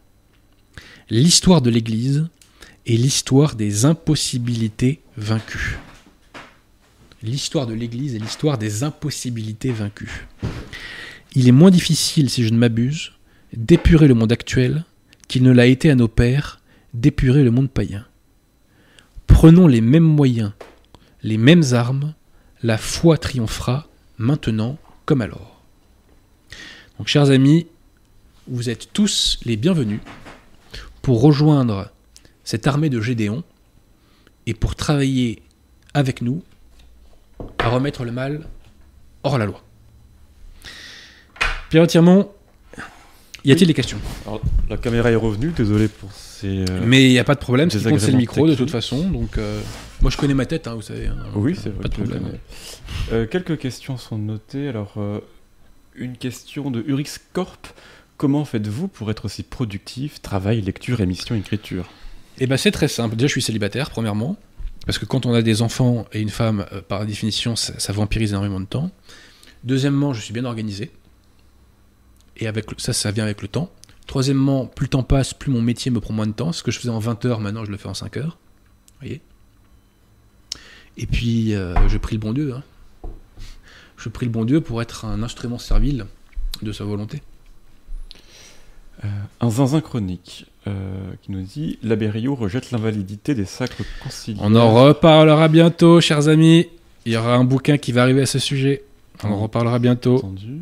L'histoire de l'Église est l'histoire des impossibilités vaincues. L'histoire de l'Église est l'histoire des impossibilités vaincues. Il est moins difficile, si je ne m'abuse, d'épurer le monde actuel qu'il ne l'a été à nos pères d'épurer le monde païen. Prenons les mêmes moyens, les mêmes armes, la foi triomphera maintenant comme alors. Donc chers amis, vous êtes tous les bienvenus pour rejoindre cette armée de Gédéon et pour travailler avec nous à remettre le mal hors la loi. Pierre Tirmont, y a-t-il des questions? La caméra est revenue, désolé pour euh, Mais il n'y a pas de problème, ce qui compte c'est le micro de toute façon. Donc, euh, moi je connais ma tête, hein, vous savez. hein, Oui, c'est vrai. Pas de problème. Euh, quelques questions sont notées. Alors, une question de Urix Corp. Comment faites-vous pour être aussi productif? Travail, lecture, émission, écriture? Eh ben c'est très simple. Déjà, je suis célibataire, premièrement. Parce que quand on a des enfants et une femme, euh, par définition, ça, ça vampirise énormément de temps. Deuxièmement, je suis bien organisé. Et avec ça, ça vient avec le temps. Troisièmement, plus le temps passe, plus mon métier me prend moins de temps. Ce que je faisais en 20 heures, maintenant, je le fais en 5 heures. Vous voyez? Et puis, euh, je prie le bon Dieu. hein. Je prie le bon Dieu pour être un instrument servile de sa volonté. Euh, Un zinzin chronique euh, qui nous dit L'abbé Riot rejette l'invalidité des sacres conciliaires. On en reparlera bientôt, chers amis. Il y aura un bouquin qui va arriver à ce sujet. On en reparlera bientôt. Entendu.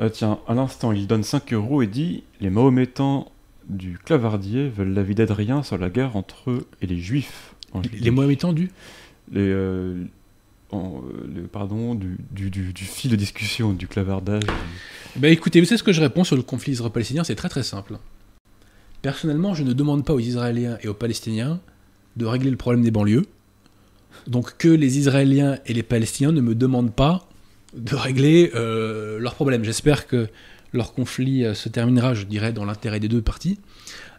Euh, tiens, à l'instant, il donne 5 euros et dit Les Mahométans du Clavardier veulent la vie d'Adrien sur la guerre entre eux et les Juifs. en Les tendus Les, euh, en- euh, le- pardon, du, du, du- du fil de discussion, du clavardage. du- Bah écoutez, vous savez ce que je réponds sur le conflit israélo-palestinien? C'est très très simple. Personnellement, je ne demande pas aux Israéliens et aux Palestiniens de régler le problème des banlieues. Donc que les Israéliens et les Palestiniens ne me demandent pas de régler euh, leurs problèmes. J'espère que leur conflit euh, se terminera, je dirais, dans l'intérêt des deux parties.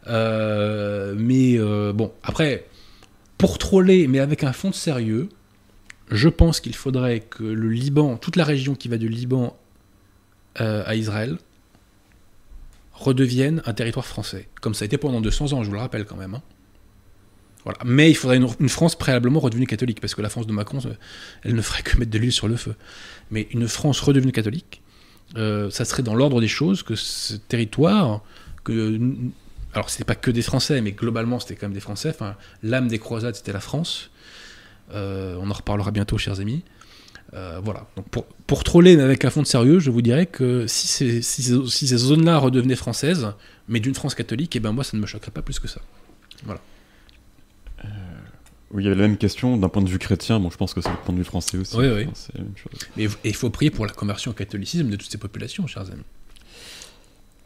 Euh, mais bon, après, pour troller, mais avec un fond de sérieux, je pense qu'il faudrait que le Liban, toute la région qui va du Liban à Israël, redevienne un territoire français. Comme ça a été pendant 200 ans, je vous le rappelle quand même. hein. Voilà. Mais il faudrait une, France préalablement redevenue catholique, parce que la France de Macron, euh, elle ne ferait que mettre de l'huile sur le feu. Mais une France redevenue catholique, euh, ça serait dans l'ordre des choses que ce territoire, que alors c'était pas que des Français, mais globalement c'était quand même des Français. L'âme des croisades c'était la France. on en reparlera bientôt, chers amis. voilà. Pour, troller avec un fond de sérieux, je vous dirais que si ces, zones-là redevenaient françaises, mais d'une France catholique, eh ben moi ça ne me choquerait pas plus que ça. Voilà. Oui, il y avait la même question d'un point de vue chrétien. Bon, je pense que c'est le point de vue français aussi. Oui, oui. c'est la même chose. Mais il faut prier pour la conversion au catholicisme de toutes ces populations, chers amis.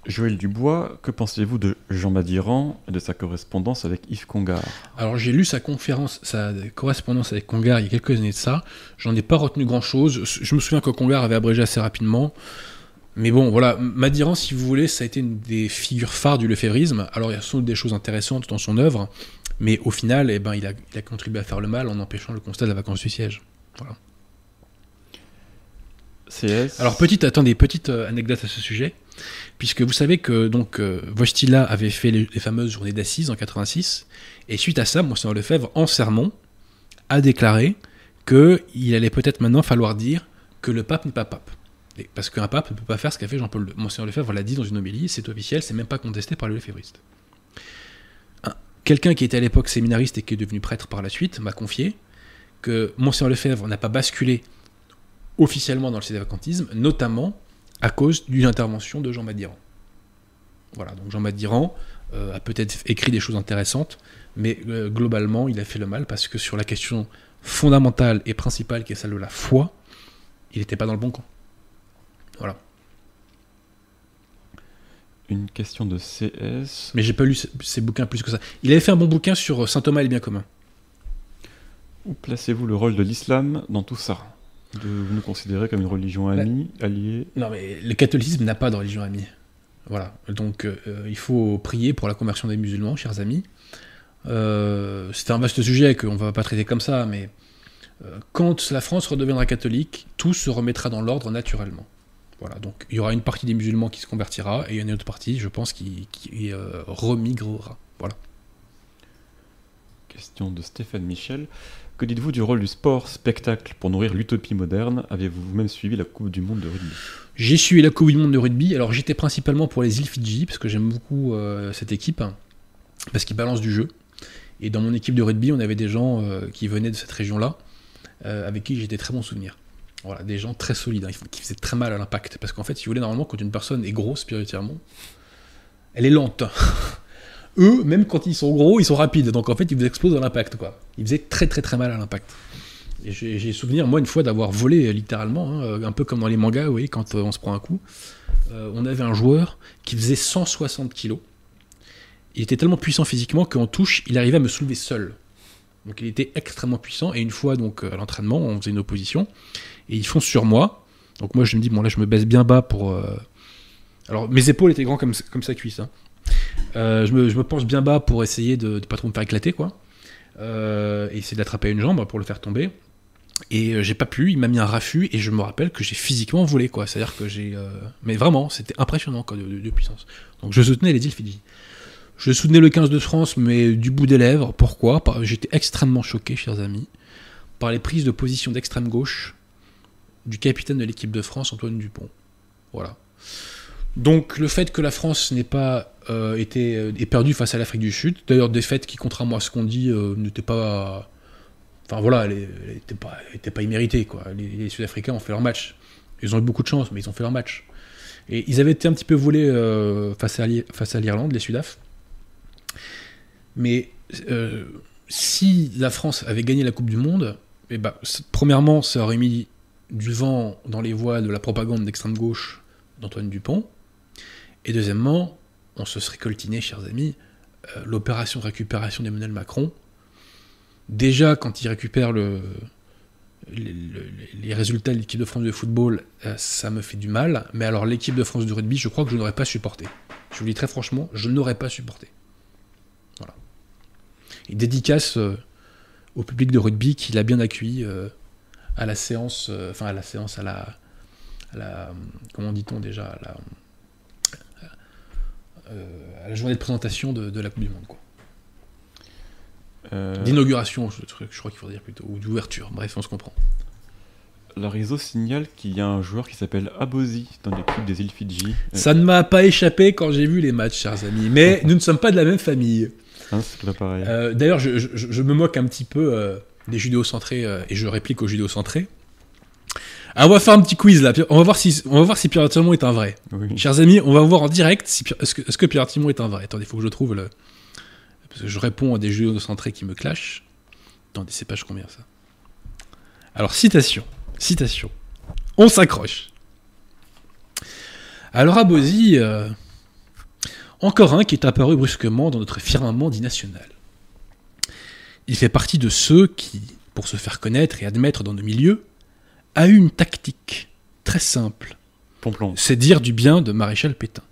Joël Dubois, que pensez-vous de Jean Madiran et de sa correspondance avec Yves Congar? Alors j'ai lu sa conférence, sa correspondance avec Congar il y a quelques années de ça. J'en ai pas retenu grand-chose. Je me souviens que Congar avait abrégé assez rapidement. Mais bon, voilà, Madiran, si vous voulez, ça a été une des figures phares du lefévrisme. Alors il y a sans doute des choses intéressantes dans son œuvre, mais au final, eh ben, il, a, il a contribué à faire le mal en empêchant le constat de la vacance du siège. Voilà. CS. Alors petite, attendez, petite euh, anecdote à ce sujet, puisque vous savez que donc euh, avait fait les, fameuses journées d'assises en 86, et suite à ça, Monseigneur Lefebvre, en sermon, a déclaré qu'il allait peut-être maintenant falloir dire que le pape n'est pas pape. parce qu'un pape ne peut pas faire ce qu'a fait Jean-Paul II. Monseigneur Lefebvre l'a dit dans une homélie, c'est officiel, c'est même pas contesté par les lefebvristes. Quelqu'un qui était à l'époque séminariste et qui est devenu prêtre par la suite m'a confié que Monseigneur Lefebvre n'a pas basculé officiellement dans le sédévacantisme, notamment à cause d'une intervention de Jean Madiran. Voilà, donc Jean Madiran euh, a peut-être écrit des choses intéressantes, mais euh, globalement, il a fait le mal parce que sur la question fondamentale et principale qui est celle de la foi, il n'était pas dans le bon camp. Voilà. Une question de CS. Mais j'ai pas lu ses bouquins plus que ça. Il avait fait un bon bouquin sur Saint Thomas et le bien commun. Où placez-vous le rôle de l'islam dans tout ça? De nous considérer comme une religion amie, alliée? Non, mais le catholicisme n'a pas de religion amie. Voilà. Donc, euh, il faut prier pour la conversion des musulmans, chers amis. Euh, c'est un vaste sujet qu'on ne va pas traiter comme ça, mais euh, quand la France redeviendra catholique, tout se remettra dans l'ordre naturellement. Voilà, donc il y aura une partie des musulmans qui se convertira et une autre partie, je pense, qui, qui remigrera. Voilà. Question de Stéphane Michel. Que dites-vous du rôle du sport spectacle pour nourrir l'utopie moderne? Avez-vous vous-même suivi la Coupe du Monde de rugby? J'ai suivi la Coupe du Monde de rugby. Alors j'étais principalement pour les îles Fidji, parce que j'aime beaucoup euh, cette équipe, parce qu'ils balancent du jeu. Et dans mon équipe de rugby, on avait des gens euh, qui venaient de cette région-là, euh, avec qui j'étais très bon souvenir. Voilà, des gens très solides, hein, qui faisaient très mal à l'impact. Parce qu'en fait, si vous voulez, normalement, quand une personne est grosse spirituellement, elle est lente. eux, même quand ils sont gros, ils sont rapides. Donc en fait, ils vous explosent à l'impact, quoi. Ils faisaient très très très mal à l'impact. Et j'ai souvenir, moi, une fois d'avoir volé euh, littéralement, hein, euh, un peu comme dans les mangas, vous quand euh, on se prend un coup. on avait un joueur qui faisait 160 kilos. Il était tellement puissant physiquement qu'en touche, il arrivait à me soulever seul. Donc il était extrêmement puissant. Et une fois, donc, à l'entraînement, on faisait une opposition. Et ils fonce sur moi. Donc moi, je me dis, bon, là, je me baisse bien bas pour. Alors, mes épaules étaient grands comme, comme sa cuisse. Hein. Euh, je, me, pense bien bas pour essayer de, ne pas trop me faire éclater, quoi. Euh, et essayer d'attraper une jambe pour le faire tomber. Et euh, j'ai pas pu, il m'a mis un raffut et je me rappelle que j'ai physiquement volé, quoi. C'est-à-dire que j'ai. Mais vraiment, c'était impressionnant, quoi, de, puissance. Donc je soutenais les îles Fidji. Je soutenais le 15 de France, mais du bout des lèvres. Pourquoi? J'étais extrêmement choqué, chers amis, par les prises de position d'extrême gauche du capitaine de l'équipe de France, Antoine Dupont. Voilà. Donc le fait que la France n'ait pas euh, été euh, perdue face à l'Afrique du Sud, d'ailleurs des qui, contrairement à ce qu'on dit, euh, n'étaient pas, enfin voilà, elle n'était pas, imméritée. Les, Sud-Africains ont fait leur match. Ils ont eu beaucoup de chance, mais ils ont fait leur match. Et ils avaient été un petit peu volés à face à l'Irlande, les Sudaf. Mais si la France avait gagné la Coupe du Monde, eh ben, premièrement, ça aurait mis du vent dans les voiles de la propagande d'extrême gauche d'Antoine Dupont. Et deuxièmement, on se serait coltiné, chers amis, euh, l'opération récupération d'Emmanuel Macron. Déjà, quand il récupère le, les, résultats de l'équipe de France de football, euh, ça me fait du mal. Mais alors, l'équipe de France de rugby, je crois que je n'aurais pas supporté. Je vous le dis très franchement, je n'aurais pas supporté. Il dédicace euh, au public de rugby qui l'a bien accueilli à la séance, enfin à la séance, à la, à la comment dit-on déjà, à la, euh, à la journée de présentation de, la Coupe du Monde. Quoi. Euh, D'inauguration, je, je, crois qu'il faudrait dire plutôt, ou d'ouverture, bref, on se comprend. Le réseau signale qu'il y a un joueur qui s'appelle Abosi dans l'équipe des îles Fidji. Ça ne m'a pas échappé quand j'ai vu les matchs, chers amis, mais nous ne sommes pas de la même famille. Hein. Euh, d'ailleurs, je, me moque un petit peu des judéo-centrés, euh, et je réplique aux judéo-centrés. Ah, on va faire un petit quiz là. On va voir si, on va voir si Pierre Artimon est un vrai. Oui. Chers amis, on va voir en direct si, est-ce que, que Pierre Artimon est un vrai? Attendez, il faut que je trouve le. Parce que je réponds à des judéo-centrés qui me clashent. Attendez, c'est page combien ça? Alors, citation. Citation. On s'accroche. Alors, Abosi, euh, encore un qui est apparu brusquement dans notre firmament dit national. Il fait partie de ceux qui, pour se faire connaître et admettre dans nos milieux, a eu une tactique très simple, c'est dire du bien de Maréchal Pétain.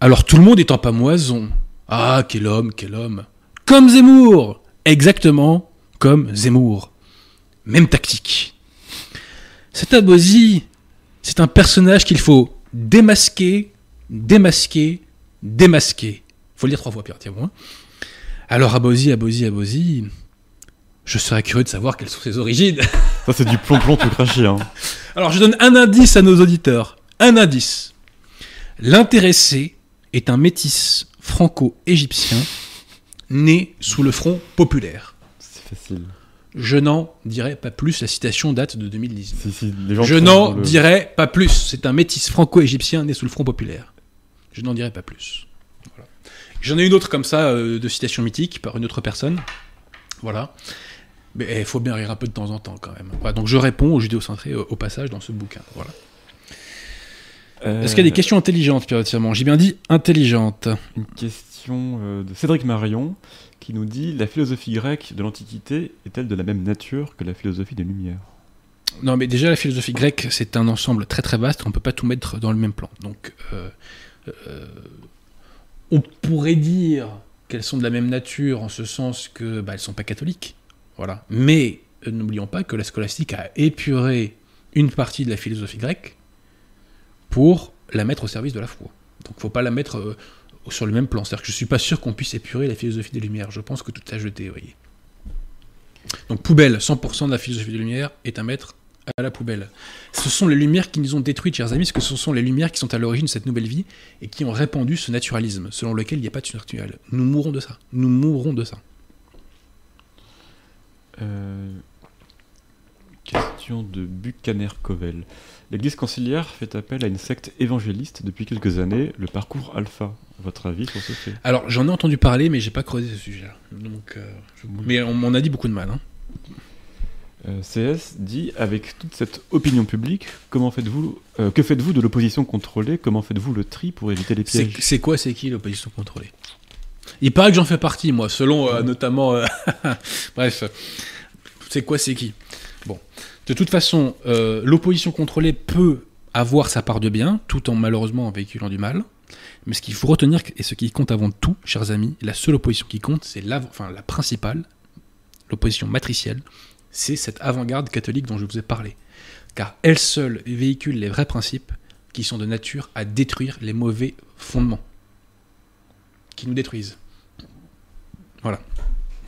Alors tout le monde est en pamoison. Ah, quel homme, quel homme. Comme Zemmour Exactement comme Zemmour. Même tactique. Cet Abosi, c'est un personnage qu'il faut démasquer, démasquer, démasquer. Faut le dire trois fois, Pierre, tiens-moi. Alors Abosi, Abosi, Abosi, je serais curieux de savoir quelles sont ses origines. Ça, c'est du plomplon tout craché. Hein. Alors je donne un indice à nos auditeurs. Un indice. L'intéressé est un métis franco-égyptien né sous le front populaire. C'est facile. Je n'en dirai pas plus, la citation date de 2019. Si, si, Je n'en le- dirai pas plus. C'est un métis franco-égyptien né sous le front populaire. Je n'en dirai pas plus. Voilà. J'en ai une autre comme ça, euh, de citation mythique, par une autre personne. Voilà. Mais il faut bien rire un peu de temps en temps quand même. Voilà, donc je réponds aux judéo-centrés euh, au passage dans ce bouquin. Voilà. Euh, Est-ce qu'il y a des questions intelligentes, Pierre J'ai bien dit intelligentes. Une question euh, de Cédric Marion qui nous dit La philosophie grecque de l'Antiquité est-elle de la même nature que la philosophie des Lumières? Non, mais déjà, la philosophie grecque, c'est un ensemble très très vaste, on ne peut pas tout mettre dans le même plan. Donc, euh, euh, on pourrait dire qu'elles sont de la même nature en ce sens que bah, elles sont pas catholiques. Voilà. Mais euh, n'oublions pas que la scolastique a épuré une partie de la philosophie grecque pour la mettre au service de la foi. Donc, faut pas la mettre euh, sur le même plan. C'est-à-dire que je suis pas sûr qu'on puisse épurer la philosophie des Lumières. Je pense que tout a jeté, vous voyez. Donc poubelle, 100% de la philosophie des Lumières est à mettre à la poubelle. Ce sont les lumières qui nous ont détruits, chers amis, parce que ce sont les lumières qui sont à l'origine de cette nouvelle vie et qui ont répandu ce naturalisme, selon lequel il n'y a pas de surnaturel. Nous mourrons de ça. Nous mourrons de ça. Euh, Question de Buchaner Covel. L'Église conciliaire fait appel à une secte évangéliste depuis quelques années, le parcours alpha. Votre avis sur ce fait? Alors, j'en ai entendu parler, mais j'ai pas creusé ce sujet-là. Donc, euh, je- Mais on m'en a dit beaucoup de mal. hein. Euh, CS dit avec toute cette opinion publique, comment faites-vous euh, que faites-vous de l'opposition contrôlée? Comment faites-vous le tri pour éviter les pièges? c'est quoi, c'est qui l'opposition contrôlée? Il paraît que j'en fais partie, moi, selon euh, notamment. euh, Bref, c'est quoi, c'est qui? Bon, de toute façon, l'opposition contrôlée peut avoir sa part de bien, tout en malheureusement en véhiculant du mal. Mais ce qu'il faut retenir, et ce qui compte avant tout, chers amis, la seule opposition qui compte, c'est la, enfin, la principale, l'opposition matricielle, c'est cette avant-garde catholique dont je vous ai parlé. Car elle seule véhicule les vrais principes qui sont de nature à détruire les mauvais fondements qui nous détruisent.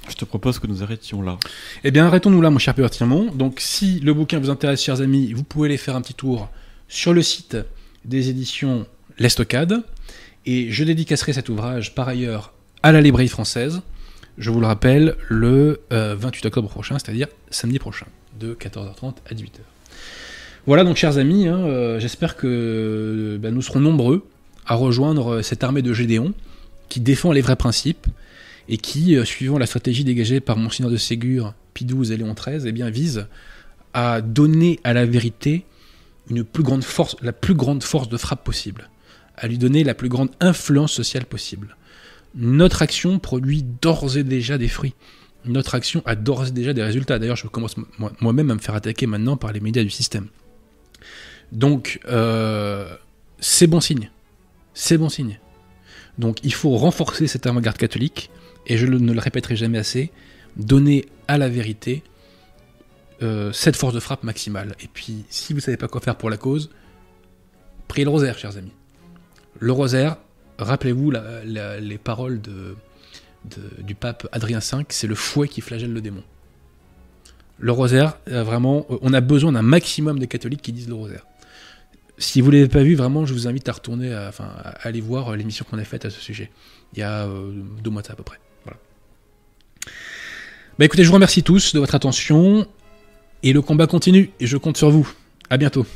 Je te propose que nous arrêtions là. Eh bien, arrêtons-nous là, mon cher Pierre Tirmont. Donc, si le bouquin vous intéresse, chers amis, vous pouvez aller faire un petit tour sur le site des éditions L'Estocade. Et je dédicacerai cet ouvrage, par ailleurs, à la librairie française. Je vous le rappelle, le euh, 28 octobre prochain, c'est-à-dire samedi prochain, de 14h30 à 18h. Voilà donc, chers amis, hein, euh, j'espère que ben, nous serons nombreux à rejoindre cette armée de Gédéon qui défend les vrais principes et qui, euh, suivant la stratégie dégagée par Monseigneur de Ségur, Pie XII et Léon XIII, eh bien, vise à donner à la vérité la plus grande force de frappe possible, à lui donner la plus grande influence sociale possible. Notre action produit d'ores et déjà des fruits. Notre action a d'ores et déjà des résultats. D'ailleurs, je commence moi- moi-même à me faire attaquer maintenant par les médias du système. Donc, euh, c'est bon signe. C'est bon signe. Donc, il faut renforcer cette avant-garde catholique et je ne le répéterai jamais assez, donner à la vérité euh, cette force de frappe maximale. Et puis, si vous savez pas quoi faire pour la cause, priez le rosaire, chers amis. Le rosaire, rappelez-vous les paroles du pape Adrien V, c'est le fouet qui flagelle le démon. Le rosaire, euh, vraiment, euh, on a besoin d'un maximum de catholiques qui disent le rosaire. Si vous ne l'avez pas vu, vraiment, je vous invite à retourner, aller voir euh, l'émission qu'on a faite à ce sujet. Il y a deux mois à peu près. Bah écoutez, je vous remercie tous de votre attention. Et le combat continue. Et je compte sur vous. À bientôt.